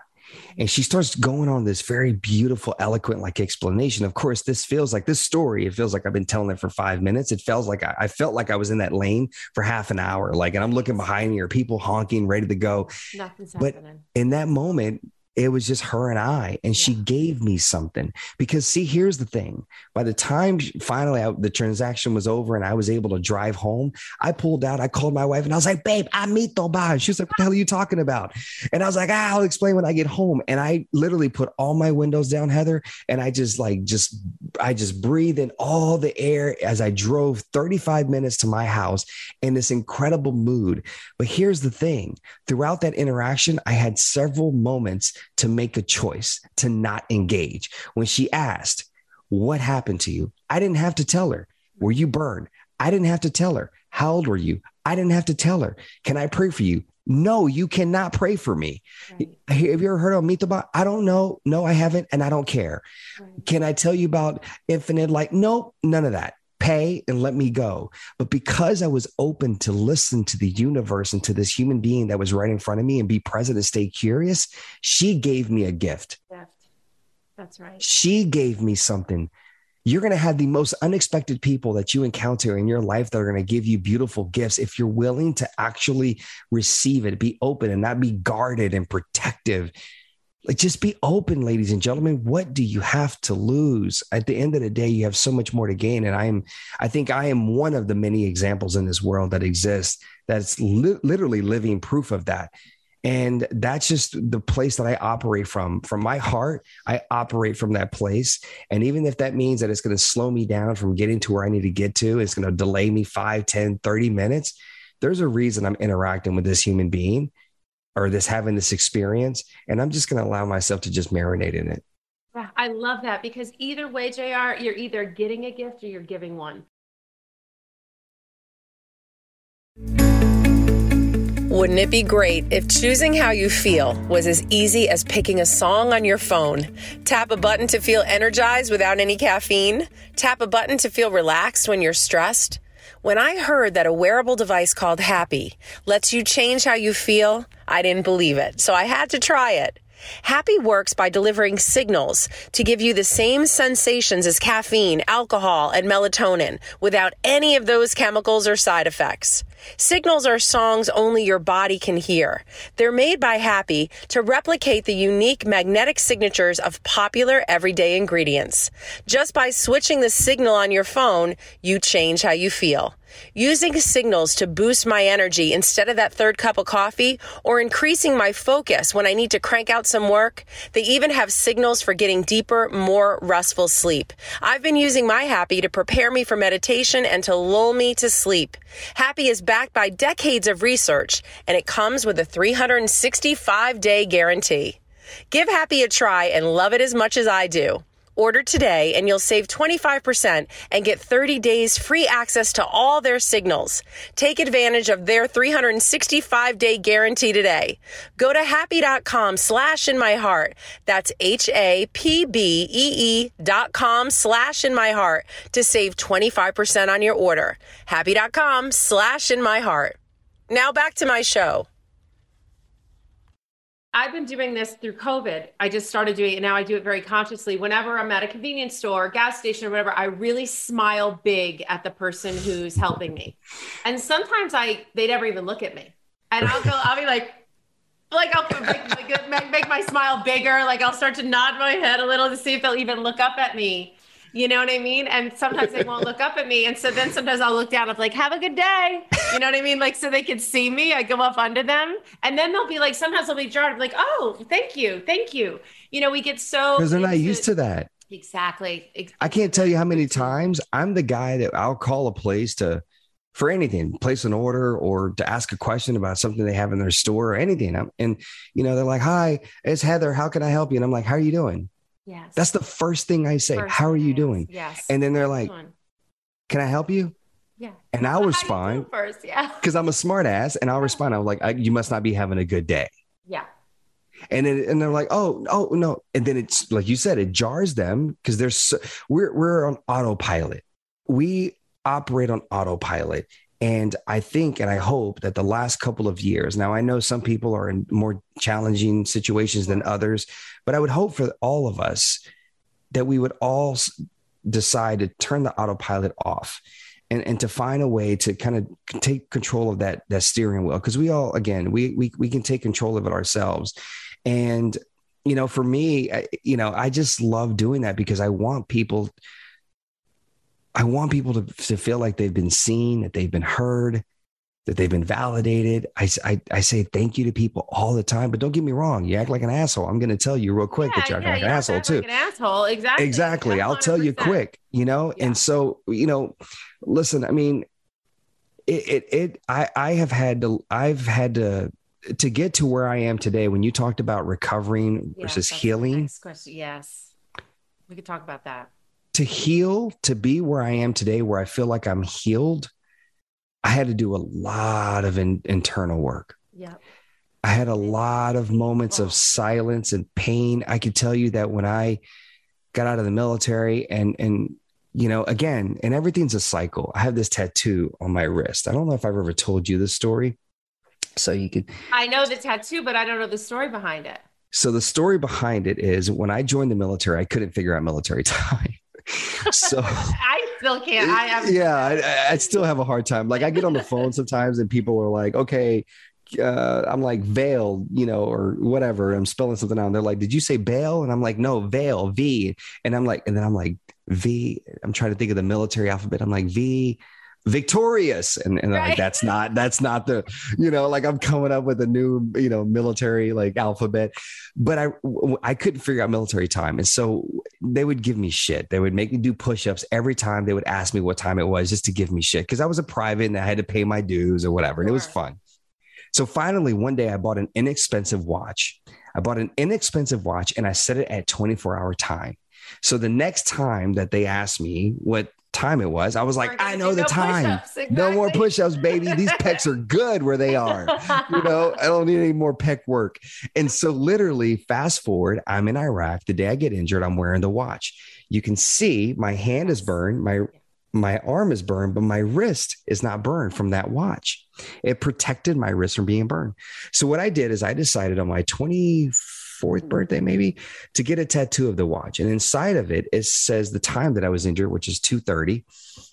And she starts going on this very beautiful, eloquent, like explanation. Of course, this feels like this story. It feels like I've been telling it for five minutes. It feels like I, I felt like I was in that lane for half an hour. Like, and I'm looking behind me, or people honking, ready to go. Nothing's But- happening. In that moment, it was just her and I, and she gave me something. Because, see, here's the thing: by the time finally I, the transaction was over and I was able to drive home, I pulled out, I called my wife, and I was like, "Babe, Amitabha." And she was like, "What the hell are you talking about?" And I was like, ah, "I'll explain when I get home." And I literally put all my windows down, Heather, and I just like just I just breathed in all the air as I drove 35 minutes to my house in this incredible mood. But here's the thing: throughout that interaction, I had several moments to make a choice to not engage. When she asked, What happened to you? I didn't have to tell her. Were you burned? I didn't have to tell her. How old were you? I didn't have to tell her. Can I pray for you? No, you cannot pray for me. Right, Have you ever heard of Mitaba? I don't know. No, I haven't, and I don't care. right. Can I tell you about infinite light? Nope, none of that. Pay and let me go. But because I was open to listen to the universe and to this human being that was right in front of me and be present and stay curious, she gave me a gift. Gift. That's right. She gave me something. You're going to have the most unexpected people that you encounter in your life that are going to give you beautiful gifts if you're willing to actually receive it, be open and not be guarded and protective. Like just be open, ladies and gentlemen. What do you have to lose? At the end of the day, you have so much more to gain. And I am, I think I am one of the many examples in this world that exists that's li- literally living proof of that. And that's just the place that I operate from. From my heart, I operate from that place. And even if that means that it's going to slow me down from getting to where I need to get to, it's going to delay me 5, 10, 30 minutes, there's a reason I'm interacting with this human being or this having this experience. And I'm just going to allow myself to just marinate in it. Yeah, I love that because either way, JR, you're either getting a gift or you're giving one. Wouldn't it be great if choosing how you feel was as easy as picking a song on your phone? Tap a button to feel energized without any caffeine? Tap a button to feel relaxed when you're stressed? When I heard that a wearable device called Hapbee lets you change how you feel, I didn't believe it, so I had to try it. Hapbee works by delivering signals to give you the same sensations as caffeine, alcohol, and melatonin without any of those chemicals or side effects. Signals are songs only your body can hear. They're made by Hapbee to replicate the unique magnetic signatures of popular everyday ingredients. Just by switching the signal on your phone, you change how you feel. Using signals to boost my energy instead of that third cup of coffee or increasing my focus when I need to crank out some work. They even have signals for getting deeper, more restful sleep. I've been using my Hapbee to prepare me for meditation and to lull me to sleep. Hapbee is backed by decades of research and it comes with a 365 day guarantee. Give Hapbee a try and love it as much as I do. Order today and you'll save 25% and get 30 days free access to all their signals. Take advantage of their 365 day guarantee today. Go to hapbee.com slash in my heart. That's H A P B E E dot com slash in my heart to save 25% on your order. Hapbee.com slash in my heart. Now back to my show. I've been doing this through COVID. I just started doing it and now I do it very consciously. Whenever I'm at a convenience store, gas station, or whatever, I really smile big at the person who's helping me. And sometimes I they never even look at me. And I'll go, I'll be like, like I'll make, make, make my smile bigger. Like I'll start to nod my head a little to see if they'll even look up at me. You know what I mean? And sometimes they won't look up at me. And so then sometimes I'll look down. I'm like, have a good day. You know what I mean? Like, so they can see me. I go up under them. And then they'll be like, sometimes they'll be jarred. like, oh, thank you. Thank you. You know, we get so. Because they're not used to that. Exactly. I can't tell you how many times I'm the guy that I'll call a place to, for anything, place an order or to ask a question about something they have in their store or anything. And, you know, they're like, hi, it's Heather. How can I help you? And I'm like, how are you doing? Yes. That's the first thing I say. First How are you doing? Yes. And then they're like, Can I help you? yeah. And I'll How respond first. Yeah. because I'm a smart ass and I'll respond. I'm like, I, You must not be having a good day. Yeah. And then and they're like, Oh, oh, no. And then it's like you said, it jars them because there's so, we're we're on autopilot. We operate on autopilot. And I think and I hope that the last couple of years, now I know some people are in more challenging situations than others, but I would hope for all of us that we would all decide to turn the autopilot off and, and to find a way to kind of take control of that, that steering wheel. Cause we all, again, we, we, we can take control of it ourselves. And, you know, for me, I, you know, I just love doing that because I want people I want people to, to feel like they've been seen, that they've been heard, that they've been validated. I, I, I say thank you to people all the time, but don't get me wrong. You act like an asshole. I'm going to tell you real quick that you act like an you to asshole too. Like an asshole. Exactly. Exactly. I'll tell you quick, you know? Yeah. And so, you know, listen, I mean, it, it, it, I, I have had to, I've had to, to get to where I am today, when you talked about recovering versus healing. Yes. We could talk about that. To heal, to be where I am today, where I feel like I'm healed, I had to do a lot of in, internal work. Yeah. I had a lot of moments of silence and pain. I could tell you that when I got out of the military and and you know again and everything's a cycle. I have this tattoo on my wrist. I don't know if I've ever told you this story. So you could I know the tattoo, but I don't know the story behind it. so the story behind it is when I joined the military, I couldn't figure out military time. So I still can't. I have. yeah, I- I, still have a hard time. Like I get on the phone sometimes and people are like, okay, uh, I'm like veil, you know, or whatever. I'm spelling something out. And they're like, did you say bail? And I'm like, no, veil, V. And I'm like, and then I'm like, V. I'm trying to think of the military alphabet. I'm like, V. Victorious, and, and they're like that's not that's not the you know like I'm coming up with a new you know military like alphabet, but i i couldn't figure out military time, and so they would give me shit. They would make me do push-ups every time they would ask me what time it was just to give me shit because I was a private and I had to pay my dues or whatever. And it was fun. So finally, one day I bought an inexpensive watch. I bought an inexpensive watch and I set it at 24 hour time. So the next time that they asked me what time it was, I was like, I know the no time. push-ups, No more exactly. push ups, baby. These pecs are good where they are you know, I don't need any more pec work. And so, literally, fast forward, I'm in Iraq. The day I get injured, I'm wearing the watch. You can see my hand is burned, my my arm is burned, but my wrist is not burned from that watch. It protected my wrist from being burned. So what I did is I decided on my fourth mm-hmm. birthday, maybe, to get a tattoo of the watch. And inside of it, it says the time that I was injured, which is 2:30.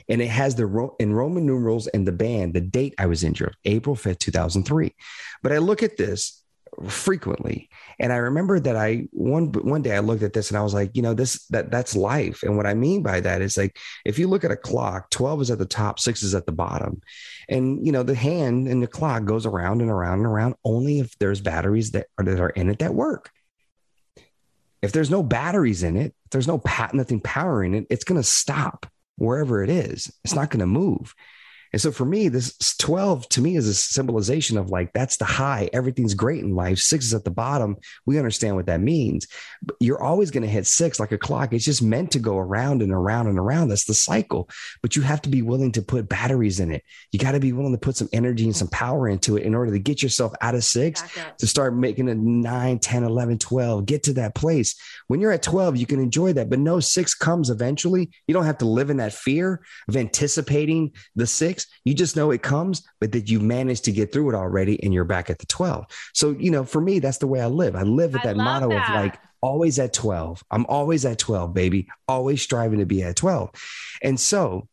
And it has the in Roman numerals and the band, the date I was injured, April 5th, 2003. But I look at this frequently. And I remember that I one one day I looked at this and I was like, you know, this that that's life. And what I mean by that is like if you look at a clock, 12 is at the top, 6 is at the bottom. And you know, the hand and the clock goes around and around and around only if there's batteries that are, that are in it that work. If there's no batteries in it, if there's no pat nothing powering it, it's going to stop wherever it is. It's not going to move. And so for me, this 12 to me is a symbolization of like, that's the high. Everything's great in life. Six is at the bottom. We understand what that means. But you're always going to hit six like a clock. It's just meant to go around and around and around. That's the cycle. But you have to be willing to put batteries in it. You got to be willing to put some energy and some power into it in order to get yourself out of six to start making a 9, 10, 11, 12. Get to that place. When you're at 12, you can enjoy that. But no, six comes eventually. You don't have to live in that fear of anticipating the six you just know it comes, but that you managed to get through it already and you're back at the 12. So, you know, for me, that's the way I live. I live with that motto that. of like, always at 12. I'm always at 12, baby, always striving to be at 12. And so,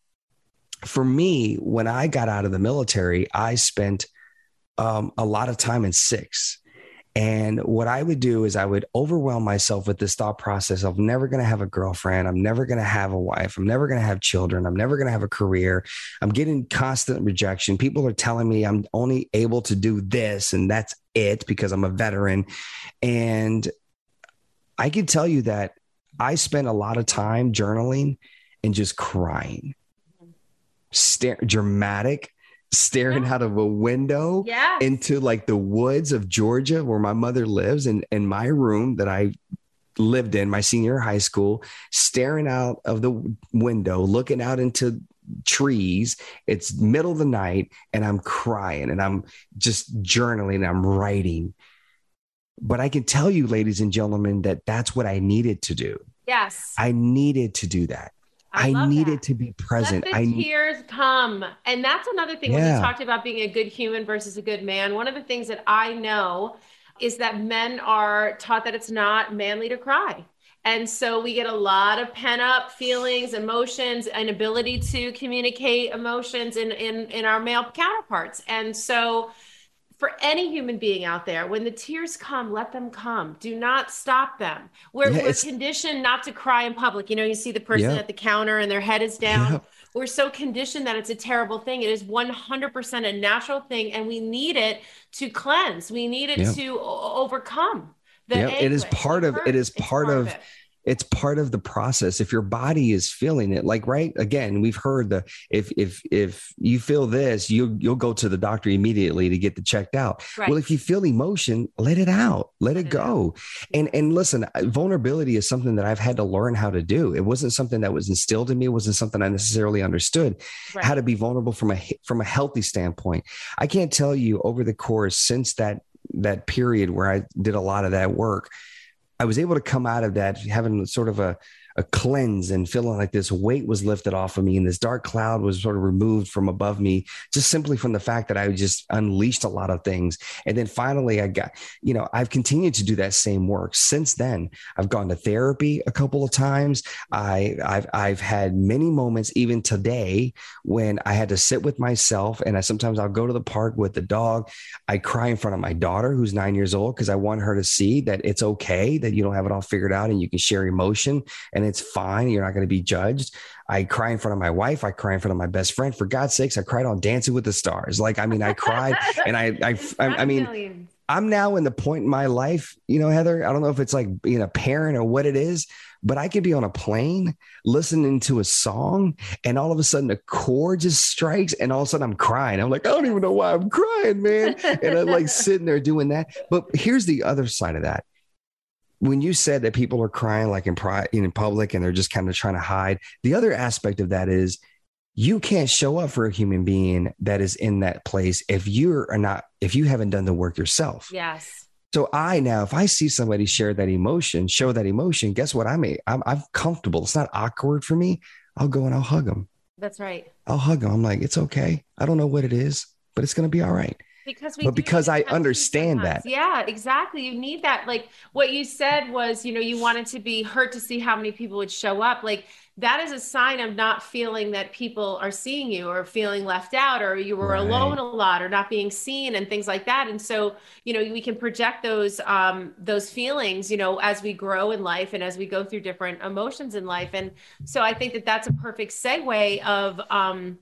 for me, when I got out of the military, I spent um, a lot of time in six. And what I would do is I would overwhelm myself with this thought process of never going to have a girlfriend. I'm never going to have a wife. I'm never going to have children. I'm never going to have a career. I'm getting constant rejection. People are telling me I'm only able to do this and that's it because I'm a veteran. And I can tell you that I spent a lot of time journaling and just crying, mm-hmm. stare, dramatic staring out of a window yeah. into like the woods of Georgia where my mother lives and in my room that I lived in my senior high school staring out of the window looking out into trees. It's middle of the night and I'm crying and I'm just journaling I'm writing. But I can tell you ladies and gentlemen that that's what I needed to do. Yes. I needed to do that I, I needed that. to be present. Let the I, tears come. And that's another thing yeah. when you talked about being a good human versus a good man. One of the things that I know is that men are taught that it's not manly to cry. And so we get a lot of pent up feelings, emotions, and ability to communicate emotions in, in, in our male counterparts. And so for any human being out there, when the tears come, let them come. Do not stop them. We're, yeah, we're conditioned not to cry in public. You know, you see the person yeah. at the counter and their head is down. Yeah. We're so conditioned that it's a terrible thing. It is 100% a natural thing, and we need it to cleanse. We need it to overcome. The yeah, it is part of it is part, part of, of it's part of the process. If your body is feeling it like right again we've heard the if if if you feel this you you'll go to the doctor immediately to get the checked out. Right. well if you feel emotion let it out let, let it, go. And and listen vulnerability is something that i've had to learn how to do. It wasn't something that was instilled in me. It wasn't something i necessarily understood right. how to be vulnerable from a from a healthy standpoint. I can't tell you over the course since that that period where i did a lot of that work I was able to come out of that having sort of a a cleanse and feeling like this weight was lifted off of me and this dark cloud was sort of removed from above me just simply from the fact that I just unleashed a lot of things. And then finally I got, you know, I've continued to do that same work since then. I've gone to therapy a couple of times. I I've I've had many moments even today when I had to sit with myself and I sometimes I'll go to the park with the dog. I cry in front of my daughter who's 9 years old because I want her to see that it's okay that you don't have it all figured out and you can share emotion and and it's fine. You're not going to be judged. I cry in front of my wife. I cry in front of my best friend. For God's sakes, I cried on Dancing with the Stars. Like, I mean, I cried and I, I, I, I mean, I'm now in the point in my life, you know, Heather, I don't know if it's like being a parent or what it is, but I could be on a plane listening to a song and all of a sudden a chord just strikes and all of a sudden I'm crying. I'm like, I don't even know why I'm crying, man. And I'm like sitting there doing that. But here's the other side of that when you said that people are crying like in pri- in public and they're just kind of trying to hide, the other aspect of that is you can't show up for a human being that is in that place if you are not if you haven't done the work yourself. Yes. So I now, if I see somebody share that emotion, show that emotion, guess what? I'm a, I'm, I'm comfortable. It's not awkward for me. I'll go and I'll hug them. That's right. I'll hug them. I'm like, it's okay. I don't know what it is, but it's going to be all right. Because we but because I understand that. Yeah, exactly. You need that. Like what you said was, you know, you wanted to be hurt to see how many people would show up. Like that is a sign of not feeling that people are seeing you or feeling left out or you were right. alone a lot or not being seen and things like that and so you know we can project those um those feelings you know as we grow in life and as we go through different emotions in life and so i think that that's a perfect segue of um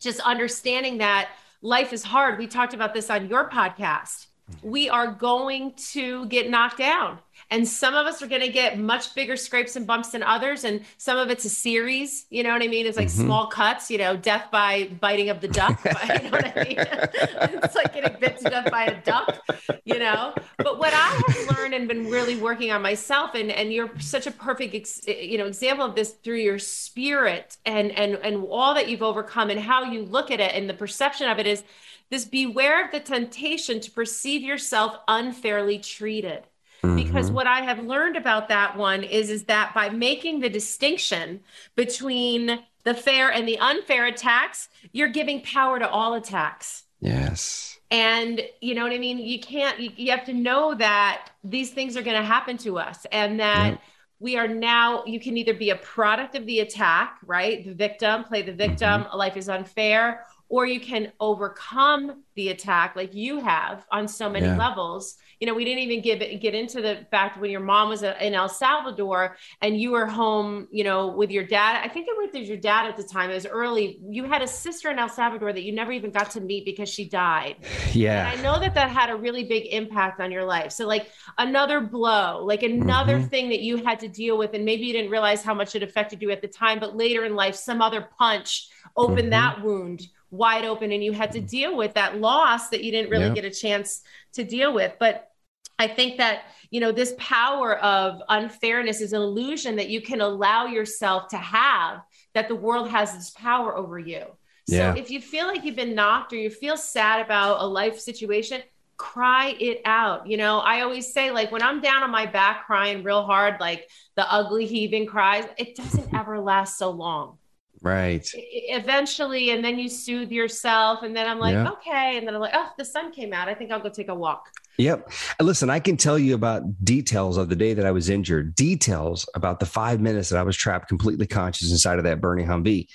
just understanding that life is hard. We talked about this on your podcast we are going to get knocked down. And some of us are going to get much bigger scrapes and bumps than others. And some of it's a series, you know what I mean? It's like mm-hmm. small cuts, you know, death by biting of the duck. you know what I mean? it's like getting bit to death by a duck, you know? But what I have learned and been really working on myself, and, and you're such a perfect, ex, you know, example of this through your spirit and, and, and all that you've overcome and how you look at it and the perception of it is this beware of the temptation to perceive yourself unfairly treated. Mm-hmm. Because what I have learned about that one is, is that by making the distinction between the fair and the unfair attacks, you're giving power to all attacks. Yes. And you know what I mean? You can't, you, you have to know that these things are going to happen to us and that. Yep we are now you can either be a product of the attack right the victim play the victim mm-hmm. life is unfair or you can overcome the attack like you have on so many yeah. levels. You know we didn't even give it, get into the fact when your mom was in el salvador and you were home you know with your dad. I think it was your dad at the time. It was early. You had a sister in el salvador that you never even got to meet because she died. Yeah. And i know that that had a really big impact on your life. So like another blow like another mm-hmm. thing that you had to deal with and maybe you didn't realize how much it affected you at the time but later in life some other punch opened mm-hmm. that wound wide open and you had to deal with that loss that you didn't really get a chance to deal with but i think that you know this power of unfairness is an illusion that you can allow yourself to have that the world has this power over you so yeah. if you feel like you've been knocked or you feel sad about a life situation cry it out. You know, I always say, like, when I'm down on my back crying real hard, like the ugly heaving cries, it doesn't ever last so long. Right. Eventually, and then you soothe yourself. And then I'm like, yeah. okay. And then I'm like, oh, the sun came out. I think I'll go take a walk. Yep. Listen, I can tell you about details of the day that I was injured, details about the five minutes that I was trapped completely conscious inside of that burning Humvee.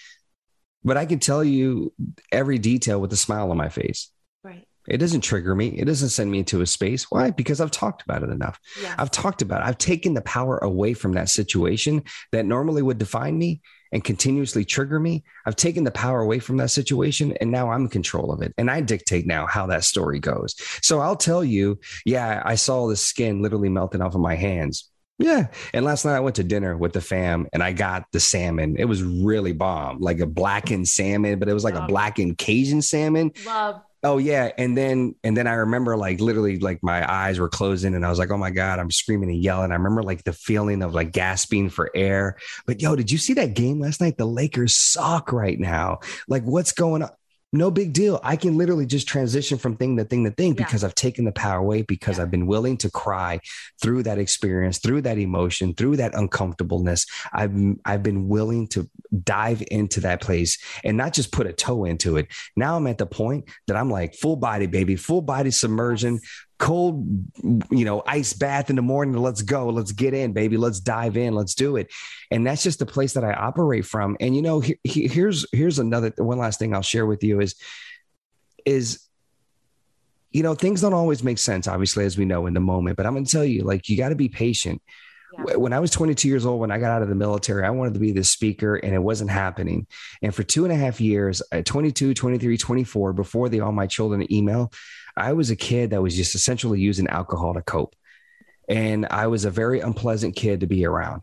But I can tell you every detail with a smile on my face. Right. It doesn't trigger me. It doesn't send me into a space. Why? Because I've talked about it enough. Yeah. I've talked about it. I've taken the power away from that situation that normally would define me and continuously trigger me, I've taken the power away from that situation and now I'm in control of it. And I dictate now how that story goes. So I'll tell you, yeah, I saw the skin literally melting off of my hands. Yeah. And last night I went to dinner with the fam and I got the salmon. It was really bomb, like a blackened salmon, but it was like Love. a blackened Cajun salmon. Love. Oh yeah, and then and then I remember like literally like my eyes were closing and I was like, oh my god, I'm screaming and yelling. I remember like the feeling of like gasping for air. But yo, did you see that game last night? The Lakers suck right now. Like, what's going on? No big deal. I can literally just transition from thing to thing to thing yeah. because I've taken the power away because yeah. I've been willing to cry through that experience, through that emotion, through that uncomfortableness. I've I've been willing to dive into that place and not just put a toe into it. Now I'm at the point that I'm like full body baby, full body submersion, cold, you know, ice bath in the morning. Let's go. Let's get in, baby. Let's dive in. Let's do it. And that's just the place that I operate from. And you know, he, he, here's here's another one last thing I'll share with you is is you know things don't always make sense obviously as we know in the moment but i'm going to tell you like you got to be patient yeah. when i was 22 years old when i got out of the military i wanted to be the speaker and it wasn't happening and for two and a half years at 22 23 24 before the all my children email I was a kid that was just essentially using alcohol to cope. And I was a very unpleasant kid to be around.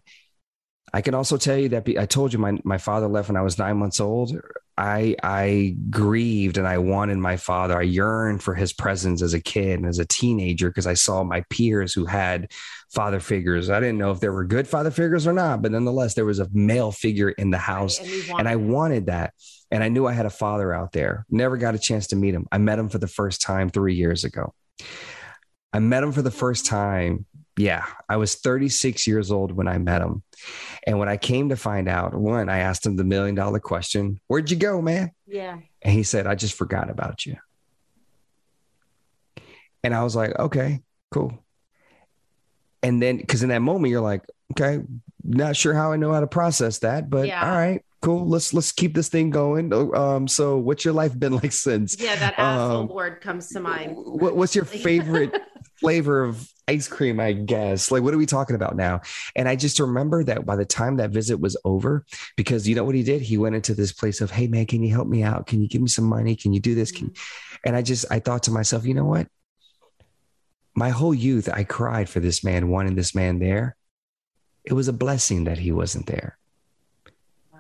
I can also tell you that I told you my, my father left when I was nine months old. I I grieved and I wanted my father. I yearned for his presence as a kid and as a teenager because I saw my peers who had father figures. I didn't know if there were good father figures or not, but nonetheless, there was a male figure in the house, right, and, and I wanted that. And I knew I had a father out there. Never got a chance to meet him. I met him for the first time three years ago. I met him for the first time. Yeah, I was 36 years old when I met him. And when I came to find out, one, I asked him the million dollar question Where'd you go, man? Yeah. And he said, I just forgot about you. And I was like, okay, cool. And then, because in that moment, you're like, okay, not sure how I know how to process that, but yeah. all right, cool. Let's let's keep this thing going. Um, so what's your life been like since? Yeah, that asshole um, word comes to mind. What, what's your favorite flavor of ice cream? I guess. Like, what are we talking about now? And I just remember that by the time that visit was over, because you know what he did? He went into this place of, hey man, can you help me out? Can you give me some money? Can you do this? Can mm-hmm. and I just I thought to myself, you know what? My whole youth, I cried for this man, wanting this man there. It was a blessing that he wasn't there.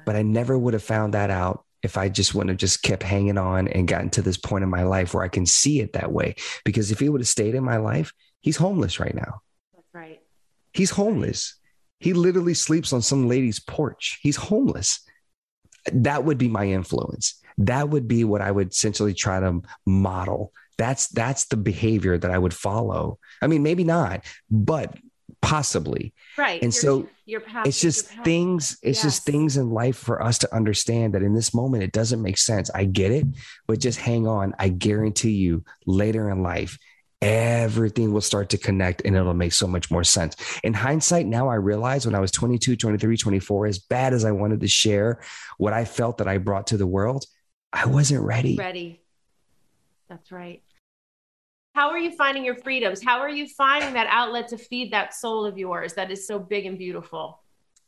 But I never would have found that out if I just wouldn't have just kept hanging on and gotten to this point in my life where I can see it that way. Because if he would have stayed in my life, he's homeless right now. That's right. He's homeless. He literally sleeps on some lady's porch. He's homeless. That would be my influence. That would be what I would essentially try to model. That's that's the behavior that I would follow. I mean, maybe not, but possibly. Right. And so you're it's just things, it's yes. just things in life for us to understand that in this moment, it doesn't make sense. I get it, but just hang on. I guarantee you later in life, everything will start to connect and it'll make so much more sense. In hindsight, now I realize when I was 22, 23, 24, as bad as I wanted to share what I felt that I brought to the world, I wasn't ready. Ready. That's right. How are you finding your freedoms? How are you finding that outlet to feed that soul of yours that is so big and beautiful?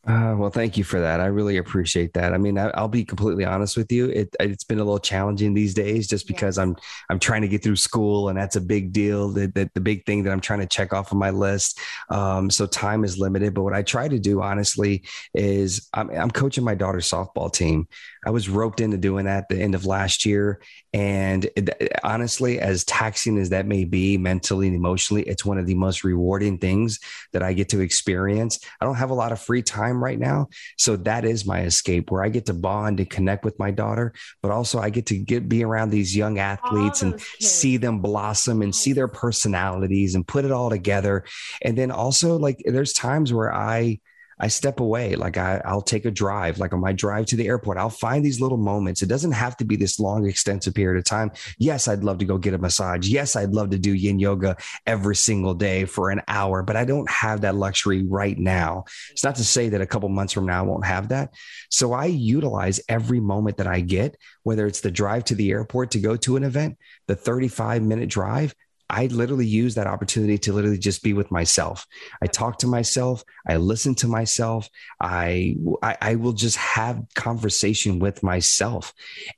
Uh, well, thank you for that. I really appreciate that. I mean, I, will be completely honest with you. It, has been a little challenging these days, just because yes. I'm I'm trying to get through school, and that's a big deal. That, that the big thing that I'm trying to check off of my list. Um, so time is limited. But what I try to do, honestly, is I'm, I'm coaching my daughter's softball team. I was roped into doing that at the end of last year, and it, honestly, as taxing as that may be mentally and emotionally, it's one of the most rewarding things that I get to experience. I don't have a lot of free time time right now. So that is my escape where I get to bond and connect with my daughter, but also I get to get be around these young athletes and oh, kids. see them blossom and see their personalities and put it all together. And then also like there's times where I I step away. Like I, will take a drive, like on my drive to the airport, I'll find these little moments. It doesn't have to be this long, extensive period of time. Yes, I'd love to go get a massage. Yes, I'd love to do yin yoga every single day for an hour, but I don't have that luxury right now. It's not to say that a couple months from now I won't have that. So I utilize every moment that I get, whether it's the drive to the airport to go to an event, the 35 minute drive, I literally use that opportunity to literally just be with myself. I talk to myself. I listen to myself. I, I, I will just have conversation with myself.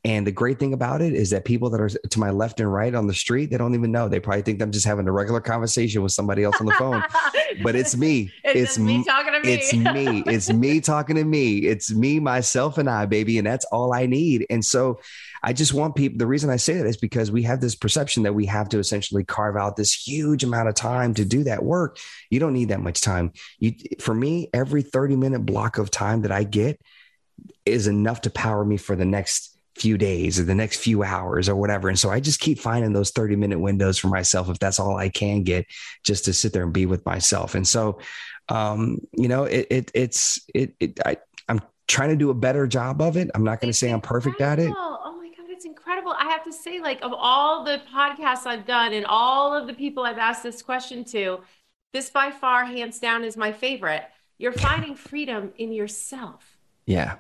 And the great thing about it is that people that are to my left and right on the street, they don't even know. They probably think I'm just having a regular conversation with somebody else on the phone, but it's me. it's, it's me talking to me. It's me. It's me talking to me. It's me, myself, and I, baby. And that's all I need. And so I just want people, the reason I say that is because we have this perception that we have to essentially carve out this huge amount of time to do that work. You don't need that much time. You, for me, every 30 minute block of time that I get is enough to power me for the next few days or the next few hours or whatever. And so I just keep finding those 30 minute windows for myself if that's all I can get just to sit there and be with myself. And so um, you know, it, it it's it, it I I'm trying to do a better job of it. I'm not going to say I'm perfect at it incredible. I have to say, like, of all the podcasts I've done and all of the people I've asked this question to, this by far, hands down, is my favorite. You're finding freedom in yourself. Yeah.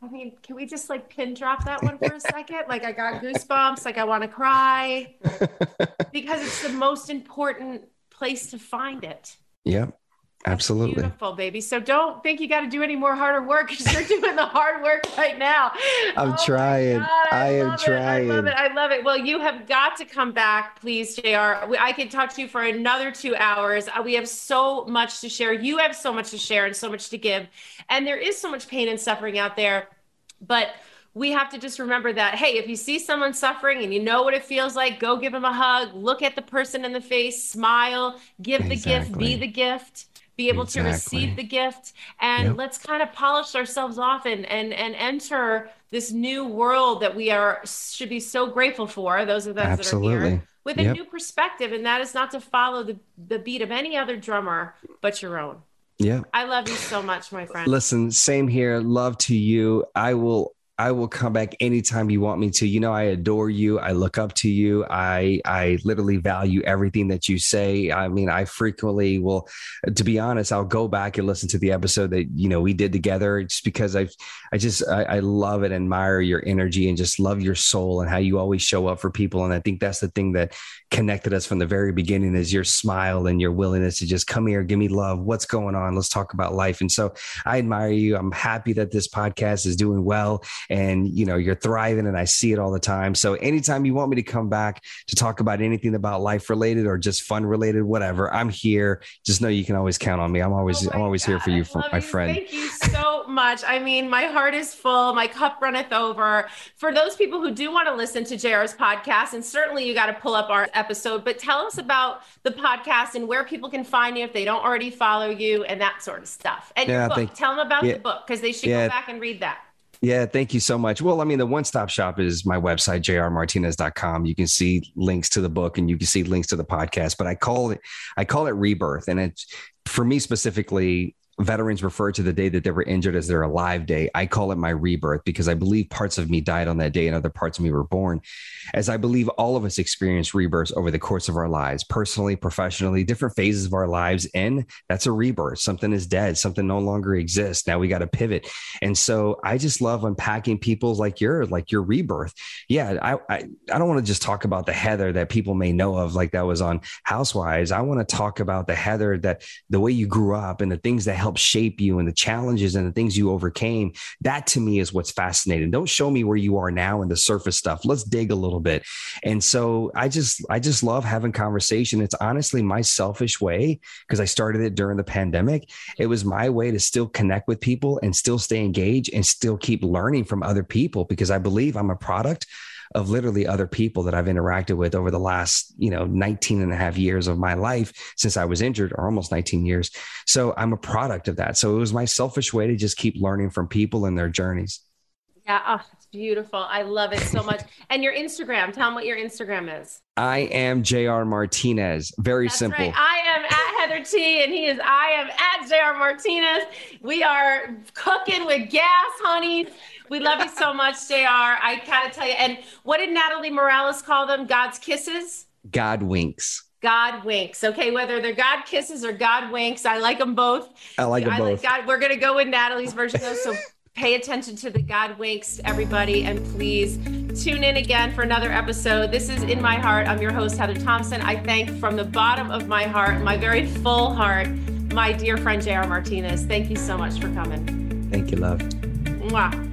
I mean, can we just like pin drop that one for a second? Like, I got goosebumps, like, I want to cry because it's the most important place to find it. Yep. Absolutely. Beautiful, baby. So don't think you got to do any more harder work because you're doing the hard work right now. I'm oh trying. I, I am trying. I love it. I love it. Well, you have got to come back, please, JR. I could talk to you for another two hours. Uh, we have so much to share. You have so much to share and so much to give. And there is so much pain and suffering out there. But we have to just remember that hey if you see someone suffering and you know what it feels like go give them a hug look at the person in the face smile give exactly. the gift be the gift be able exactly. to receive the gift and yep. let's kind of polish ourselves off and, and and enter this new world that we are should be so grateful for those of us Absolutely. that are here with a yep. new perspective and that is not to follow the, the beat of any other drummer but your own yeah i love you so much my friend listen same here love to you i will I will come back anytime you want me to. You know, I adore you. I look up to you. I I literally value everything that you say. I mean, I frequently will, to be honest, I'll go back and listen to the episode that you know we did together, just because I I just I, I love and admire your energy and just love your soul and how you always show up for people. And I think that's the thing that connected us from the very beginning is your smile and your willingness to just come here, give me love. What's going on? Let's talk about life. And so I admire you. I'm happy that this podcast is doing well and you know you're thriving and I see it all the time. So anytime you want me to come back to talk about anything about life related or just fun related, whatever, I'm here. Just know you can always count on me. I'm always oh I'm always God. here for you, for my you. friend. Thank you so much. I mean, my heart is full. My cup runneth over. For those people who do want to listen to JR's podcast, and certainly you got to pull up our episode, but tell us about the podcast and where people can find you if they don't already follow you and that sort of stuff. And yeah, your book. Tell them about yeah, the book because they should yeah. go back and read that. Yeah, thank you so much. Well, I mean, the one stop shop is my website, jrmartinez.com. You can see links to the book and you can see links to the podcast, but I call it, I call it rebirth. And it's for me specifically, veterans refer to the day that they were injured as their alive day. I call it my rebirth because I believe parts of me died on that day and other parts of me were born. As I believe all of us experience rebirths over the course of our lives, personally, professionally, different phases of our lives. And that's a rebirth. Something is dead, something no longer exists. Now we got to pivot. And so I just love unpacking people's like your like your rebirth. Yeah, I I, I don't want to just talk about the Heather that people may know of, like that was on Housewives. I want to talk about the Heather that the way you grew up and the things that helped shape you and the challenges and the things you overcame. That to me is what's fascinating. Don't show me where you are now in the surface stuff. Let's dig a little bit. And so I just, I just love having conversation. It's honestly my selfish way because I started it during the pandemic. It was my way to still connect with people and still stay engaged and still keep learning from other people because I believe I'm a product of literally other people that I've interacted with over the last, you know, 19 and a half years of my life since I was injured or almost 19 years. So I'm a product of that. So it was my selfish way to just keep learning from people and their journeys. Yeah, oh, beautiful. I love it so much. and your Instagram, tell them what your Instagram is. I am JR Martinez. Very That's simple. Right. I am at Heather T, and he is I am at JR Martinez. We are cooking with gas, honey. We love you so much, JR. I gotta tell you. And what did Natalie Morales call them? God's kisses? God winks. God winks. Okay, whether they're God kisses or God winks, I like them both. I like them I both. Like God, we're gonna go with Natalie's version though. So pay attention to the God winks, everybody, and please tune in again for another episode. This is In My Heart. I'm your host, Heather Thomson. I thank from the bottom of my heart, my very full heart, my dear friend JR Martinez. Thank you so much for coming. Thank you, love. Mwah.